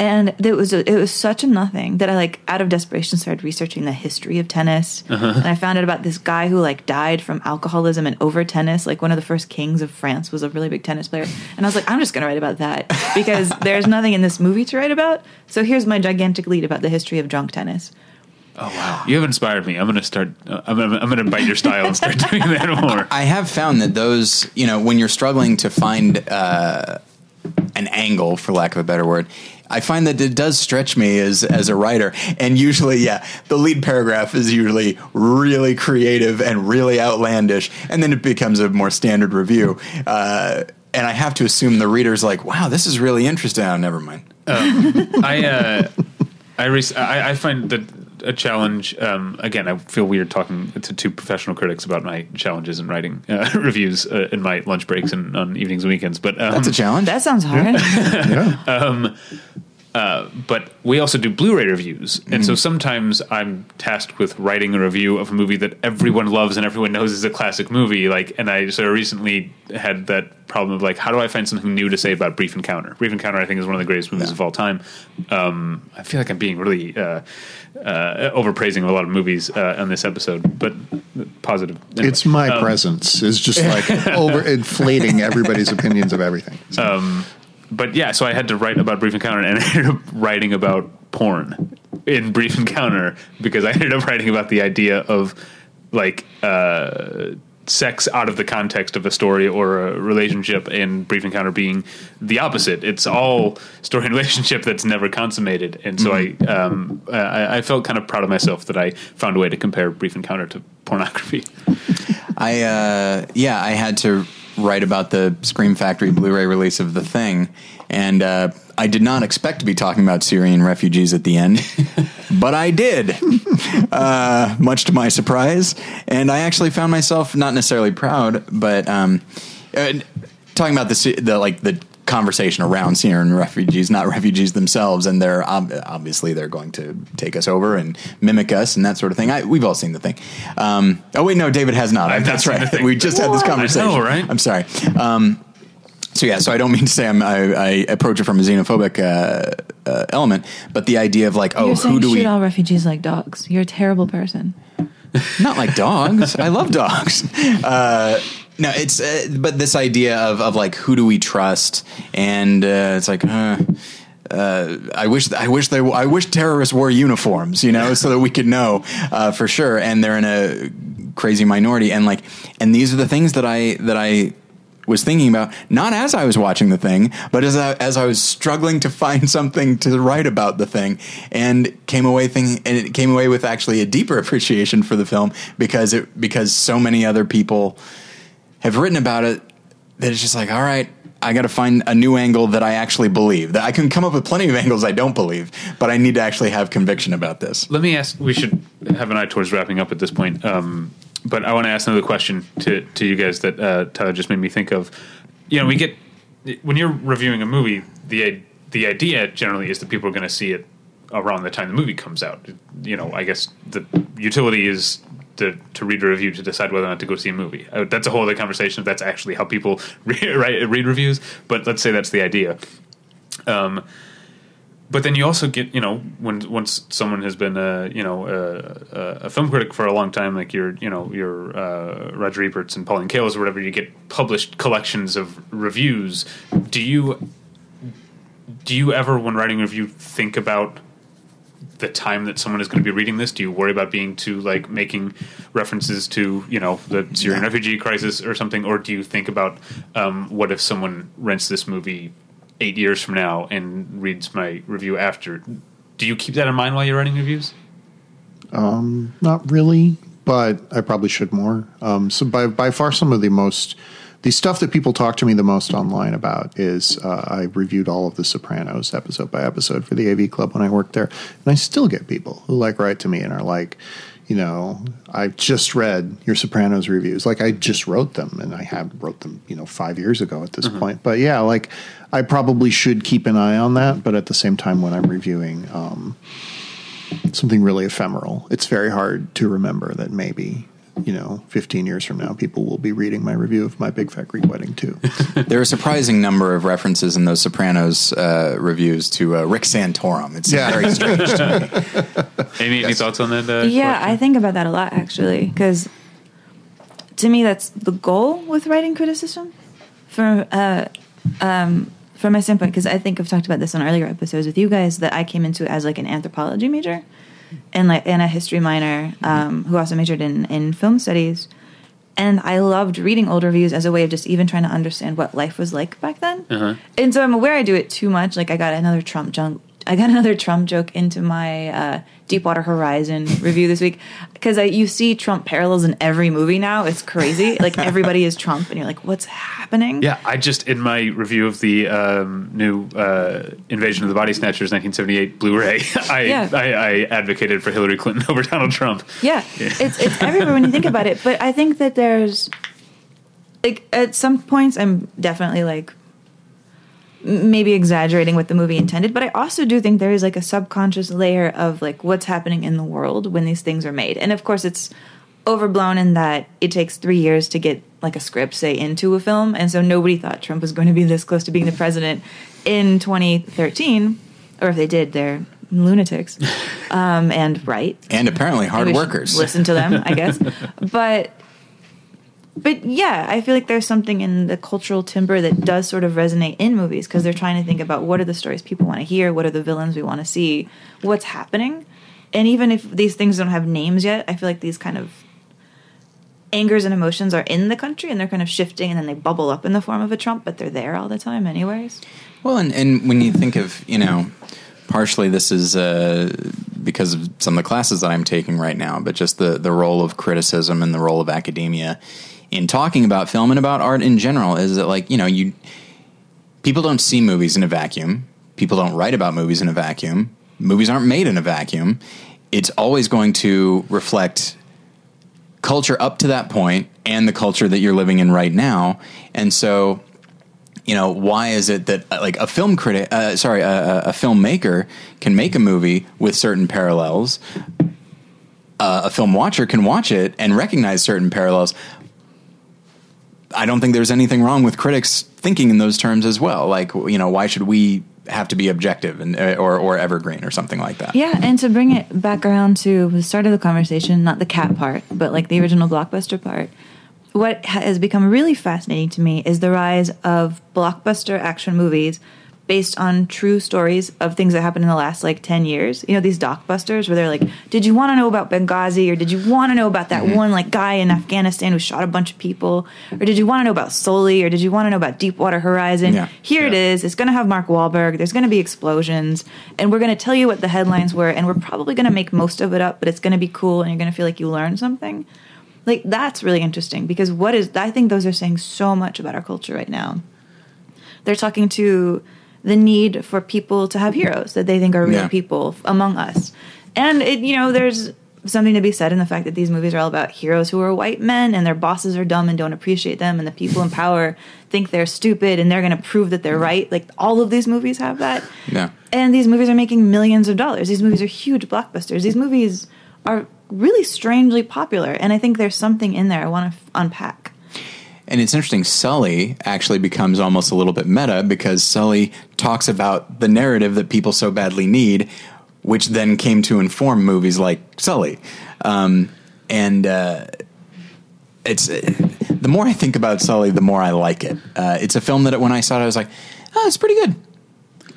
and it was it was such a nothing that I like out of desperation started researching the history of tennis, Uh-huh. and I found out about this guy who like died from alcoholism and over tennis. Like one of the first kings of France was a really big tennis player, and I was like, I'm just gonna write about that because there's nothing in this movie to write about. So here's my gigantic lead about the history of drunk tennis. Oh wow you have inspired me I'm gonna start uh, I'm, gonna, I'm gonna bite your style and start doing that more I have found that those you know when you're struggling to find uh, an angle, for lack of a better word. I find that it does stretch me as as a writer, and usually, yeah, the lead paragraph is usually really creative and really outlandish, and then it becomes a more standard review. Uh, and I have to assume the reader's like, "Wow, this is really interesting." Oh, never mind. I uh, I, rec- I I find that a challenge. Um, again, I feel weird talking to two professional critics about my challenges in writing uh, reviews uh, in my lunch breaks and on evenings and weekends. But um, That's a challenge. That sounds hard. Yeah. But we also do Blu-ray reviews, and Mm-hmm. so sometimes I'm tasked with writing a review of a movie that everyone loves and everyone knows is a classic movie. Like, and I so recently had that problem of like, how do I find something new to say about Brief Encounter? Brief Encounter, I think, is one of the greatest movies Yeah. of all time. Um, I feel like I'm being really uh, uh, overpraising a lot of movies uh, on this episode, but positive. Anyway. It's my Um, presence is just like over inflating everybody's opinions of everything. So, but yeah, so I had to write about Brief Encounter, and I ended up writing about porn in Brief Encounter because I ended up writing about the idea of like uh, sex out of the context of a story or a relationship, and Brief Encounter being the opposite. It's all story and relationship that's never consummated, and so I, um, I I felt kind of proud of myself that I found a way to compare Brief Encounter to pornography. I uh, yeah, I had to write about the Scream Factory Blu-ray release of The Thing, and uh, I did not expect to be talking about Syrian refugees at the end, but I did, uh, much to my surprise. And I actually found myself not necessarily proud, but um, uh, talking about the, the like the conversation around Syrian refugees, not refugees themselves, and they're ob- obviously they're going to take us over and mimic us and that sort of thing. I, we've all seen the thing. Um, oh wait, no, David has not. I've That's seen right. Thing. We just had this What? I conversation. know, right? I'm sorry. Um, so yeah, so I don't mean to say I'm, I, I approach it from a xenophobic uh, uh, element, but the idea of like, oh, You're who do shoot we? all refugees like dogs. You're a terrible person. Not like dogs. I love dogs. Uh, no, it's uh, but this idea of of like who do we trust, and uh, it's like. Uh, uh, I wish I wish they I wish terrorists wore uniforms, you know, so that we could know uh, for sure. And they're in a crazy minority, and like, and these are the things that I that I was thinking about, not as I was watching the thing, but as I, as I was struggling to find something to write about the thing, and came away thinking, and it came away with actually a deeper appreciation for the film because it because so many other people have written about it that it's just like, all right, I got to find a new angle that I actually believe. That I can come up with plenty of angles I don't believe, but I need to actually have conviction about this. Let me ask. We should have an eye towards wrapping up at this point. Um, but I want to ask another question to to you guys that uh, Tyler just made me think of. You know, we get when you're reviewing a movie, the the idea generally is that people are going to see it around the time the movie comes out. You know, I guess the utility is to, to read a review to decide whether or not to go see a movie. Uh, that's a whole other conversation. If that's actually how people read, right, read reviews, but let's say that's the idea. Um, but then you also get you know when once someone has been a you know a, a film critic for a long time like your you know your uh, Roger Eberts and Pauline Kael's or whatever you get published collections of reviews do you do you ever when writing a review think about the time that someone is going to be reading this do you worry about being too like making references to you know the Syrian refugee crisis or something or do you think about um, what if someone rents this movie eight years from now and reads my review after. Do you keep that in mind while you're writing reviews? Um, Not really, but I probably should more. Um, so by by far, some of the most the stuff that people talk to me the most online about is uh, I reviewed all of The Sopranos episode by episode for the AV Club when I worked there, and I still get people who like write to me and are like, you know, I've just read your Sopranos reviews. Like I just wrote them, and I have wrote them, you know, five years ago at this point. But yeah, like I probably should keep an eye on that. But at the same time, when I'm reviewing. Um, something really ephemeral. It's very hard to remember that maybe, you know, 15 years from now, people will be reading my review of My Big Fat Greek Wedding too. There are a surprising number of references in those Sopranos uh, reviews to uh, Rick Santorum. It's Yeah. very strange. to me. Any, any thoughts on that? Uh, yeah, question? I think about that a lot actually, because to me that's the goal with writing criticism. For uh, um, from my standpoint, because I think I've talked about this on earlier episodes with you guys that I came into it as like an anthropology major, and like and a history minor um, who also majored in in film studies. And I loved reading old reviews as a way of just even trying to understand what life was like back then. Uh-huh. And so I'm aware I do it too much. Like I got another Trump junk. I got another Trump joke into my uh, Deepwater Horizon review this week because you see Trump parallels in every movie now. It's crazy. like everybody is Trump, and you're like, what's happening? Yeah, I just in my review of the um, new uh, Invasion of the Body Snatchers 1978 Blu-ray, I, Yeah. I, I advocated for Hillary Clinton over Donald Trump. Yeah, it's it's everywhere when you think about it. But I think that there's like at some points I'm definitely like maybe exaggerating what the movie intended, but I also do think there is like a subconscious layer of like what's happening in the world when these things are made. And of course it's overblown in that it takes 3 years to get like a script say into a film and so nobody thought Trump was going to be this close to being the president in 2013 or if they did they're lunatics um, and right and apparently hard workers. Listen to them, I guess. but but yeah, I feel like there's something in the cultural timber that does sort of resonate in movies because they're trying to think about what are the stories people want to hear, what are the villains we want to see, what's happening. And even if these things don't have names yet, I feel like these kind of angers and emotions are in the country and they're kind of shifting and then they bubble up in the form of a Trump, but they're there all the time anyways. Well, and, and when you think of, you know, partially this is uh, because of some of the classes that I'm taking right now, but just the, the role of criticism and the role of academia in talking about film and about art in general is that like you know you people don't see movies in a vacuum. People don't write about movies in a vacuum. Movies aren't made in a vacuum. It's always going to reflect culture up to that point and the culture that you're living in right now. And so, you know, why is it that uh, like a film critic, uh, sorry, a, a, filmmaker can make a movie with certain parallels? Uh, a film watcher can watch it and recognize certain parallels. I don't think there's anything wrong with critics thinking in those terms as well. Like, you know, why should we have to be objective and uh, or or evergreen or something like that? Yeah, and to bring it back around to the start of the conversation, not the cat part, but like the original blockbuster part. What has become really fascinating to me is the rise of blockbuster action movies based on true stories of things that happened in the last like 10 years. You know, these dockbusters where they're like, did you want to know about Benghazi or did you want to know about that mm-hmm. one like guy in Afghanistan who shot a bunch of people or did you want to know about Sully or did you want to know about Deepwater Horizon? Yeah. Here it is. It's going to have Mark Wahlberg. There's going to be explosions and we're going to tell you what the headlines were and we're probably going to make most of it up, but it's going to be cool and you're going to feel like you learned something. Like that's really interesting because what is I think those are saying so much about our culture right now. They're talking to the need for people to have heroes that they think are real Yeah. people among us. And it, you know, there's something to be said in the fact that these movies are all about heroes who are white men and their bosses are dumb and don't appreciate them and the people in power think they're stupid and they're going to prove that they're right. Like all of these movies have that. Yeah. And these movies are making millions of dollars. These movies are huge blockbusters. These movies are really strangely popular and I think there's something in there I want to f- unpack. And it's interesting, Sully actually becomes almost a little bit meta because Sully talks about the narrative that people so badly need, which then came to inform movies like Sully. Um, and uh, it's uh, the more I think about Sully, the more I like it. Uh, it's a film that when I saw it, I was like, oh, it's pretty good.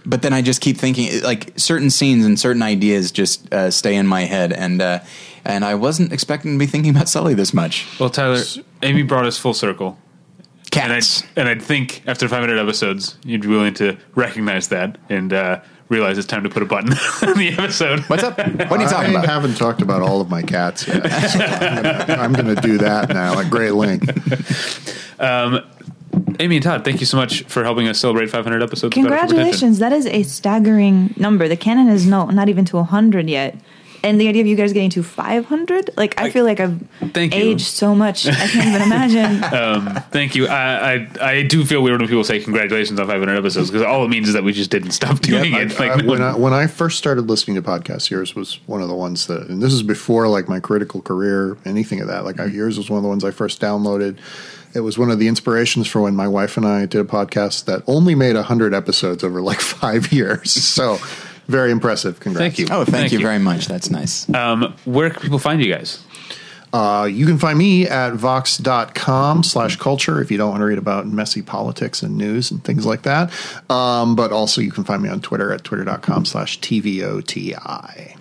But then I just keep thinking, like certain scenes and certain ideas just uh, stay in my head, and uh, and I wasn't expecting to be thinking about Sully this much. Well, Tyler, Amy brought us full circle. And I'd, Cats. and I'd think after 500 episodes, you'd be willing to recognize that and uh, realize it's time to put a button on the episode. What's up? What are you talking I about? I haven't talked about all of my cats yet. So I'm going to do that now at great length. Amy and Todd, thank you so much for helping us celebrate 500 episodes. of Congratulations. That is a staggering number. The canon is no not even to 100 yet. And the idea of you guys getting to 500, like I, feel like I've Thank you. aged so much. I can't even imagine. Um, thank you. I, I I do feel weird when people say congratulations on 500 episodes because all it means is that we just didn't stop doing I- it. Like, I- no when, I, when I first started listening to podcasts, yours was one of the ones that, and this is before like my critical career, anything of that. Like I, mm-hmm. yours was one of the ones I first downloaded. It was one of the inspirations for when my wife and I did a podcast that only made hundred episodes over like five years. So very impressive. Congrats. Thank you. Oh, thank, Thank you, you. very much. That's nice. um, where can people find you guys? Uh, you can find me at vox.com slash culture if you don't want to read about messy politics and news and things like that. Um, but also you can find me on Twitter at twitter.com slash TVOTI.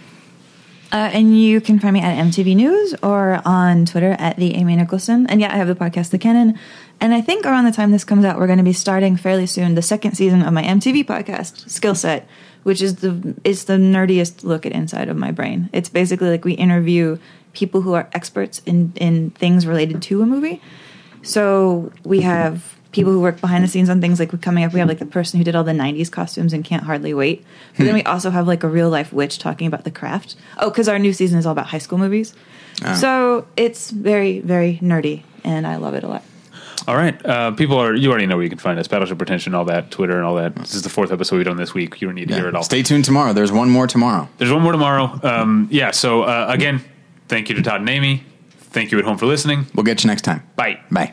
Uh, and you can find me at MTV News or on Twitter at the Amy Nicholson. And yeah, I have the podcast The Canon. And I think around the time this comes out, we're going to be starting fairly soon the second season of my MTV podcast, Skill Set, which is the is the nerdiest look at inside of my brain. It's basically like we interview people who are experts in in things related to a movie. So we have people who work behind the scenes on things like coming up. We have like the person who did all the '90s costumes and can't hardly wait. But then we also have like a real life witch talking about the craft. Oh, because our new season is all about high school movies. Ah. So it's very very nerdy, and I love it a lot. All right. Uh, people are, you already know where you can find us Battleship Pretension, all that, Twitter, and all that. This is the fourth episode we've done this week. You don't need to hear it all. Stay tuned tomorrow. There's one more tomorrow. There's one more tomorrow. Um, yeah. So, uh, again, thank you to Todd and Amy. Thank you at home for listening. We'll get you next time. Bye. Bye.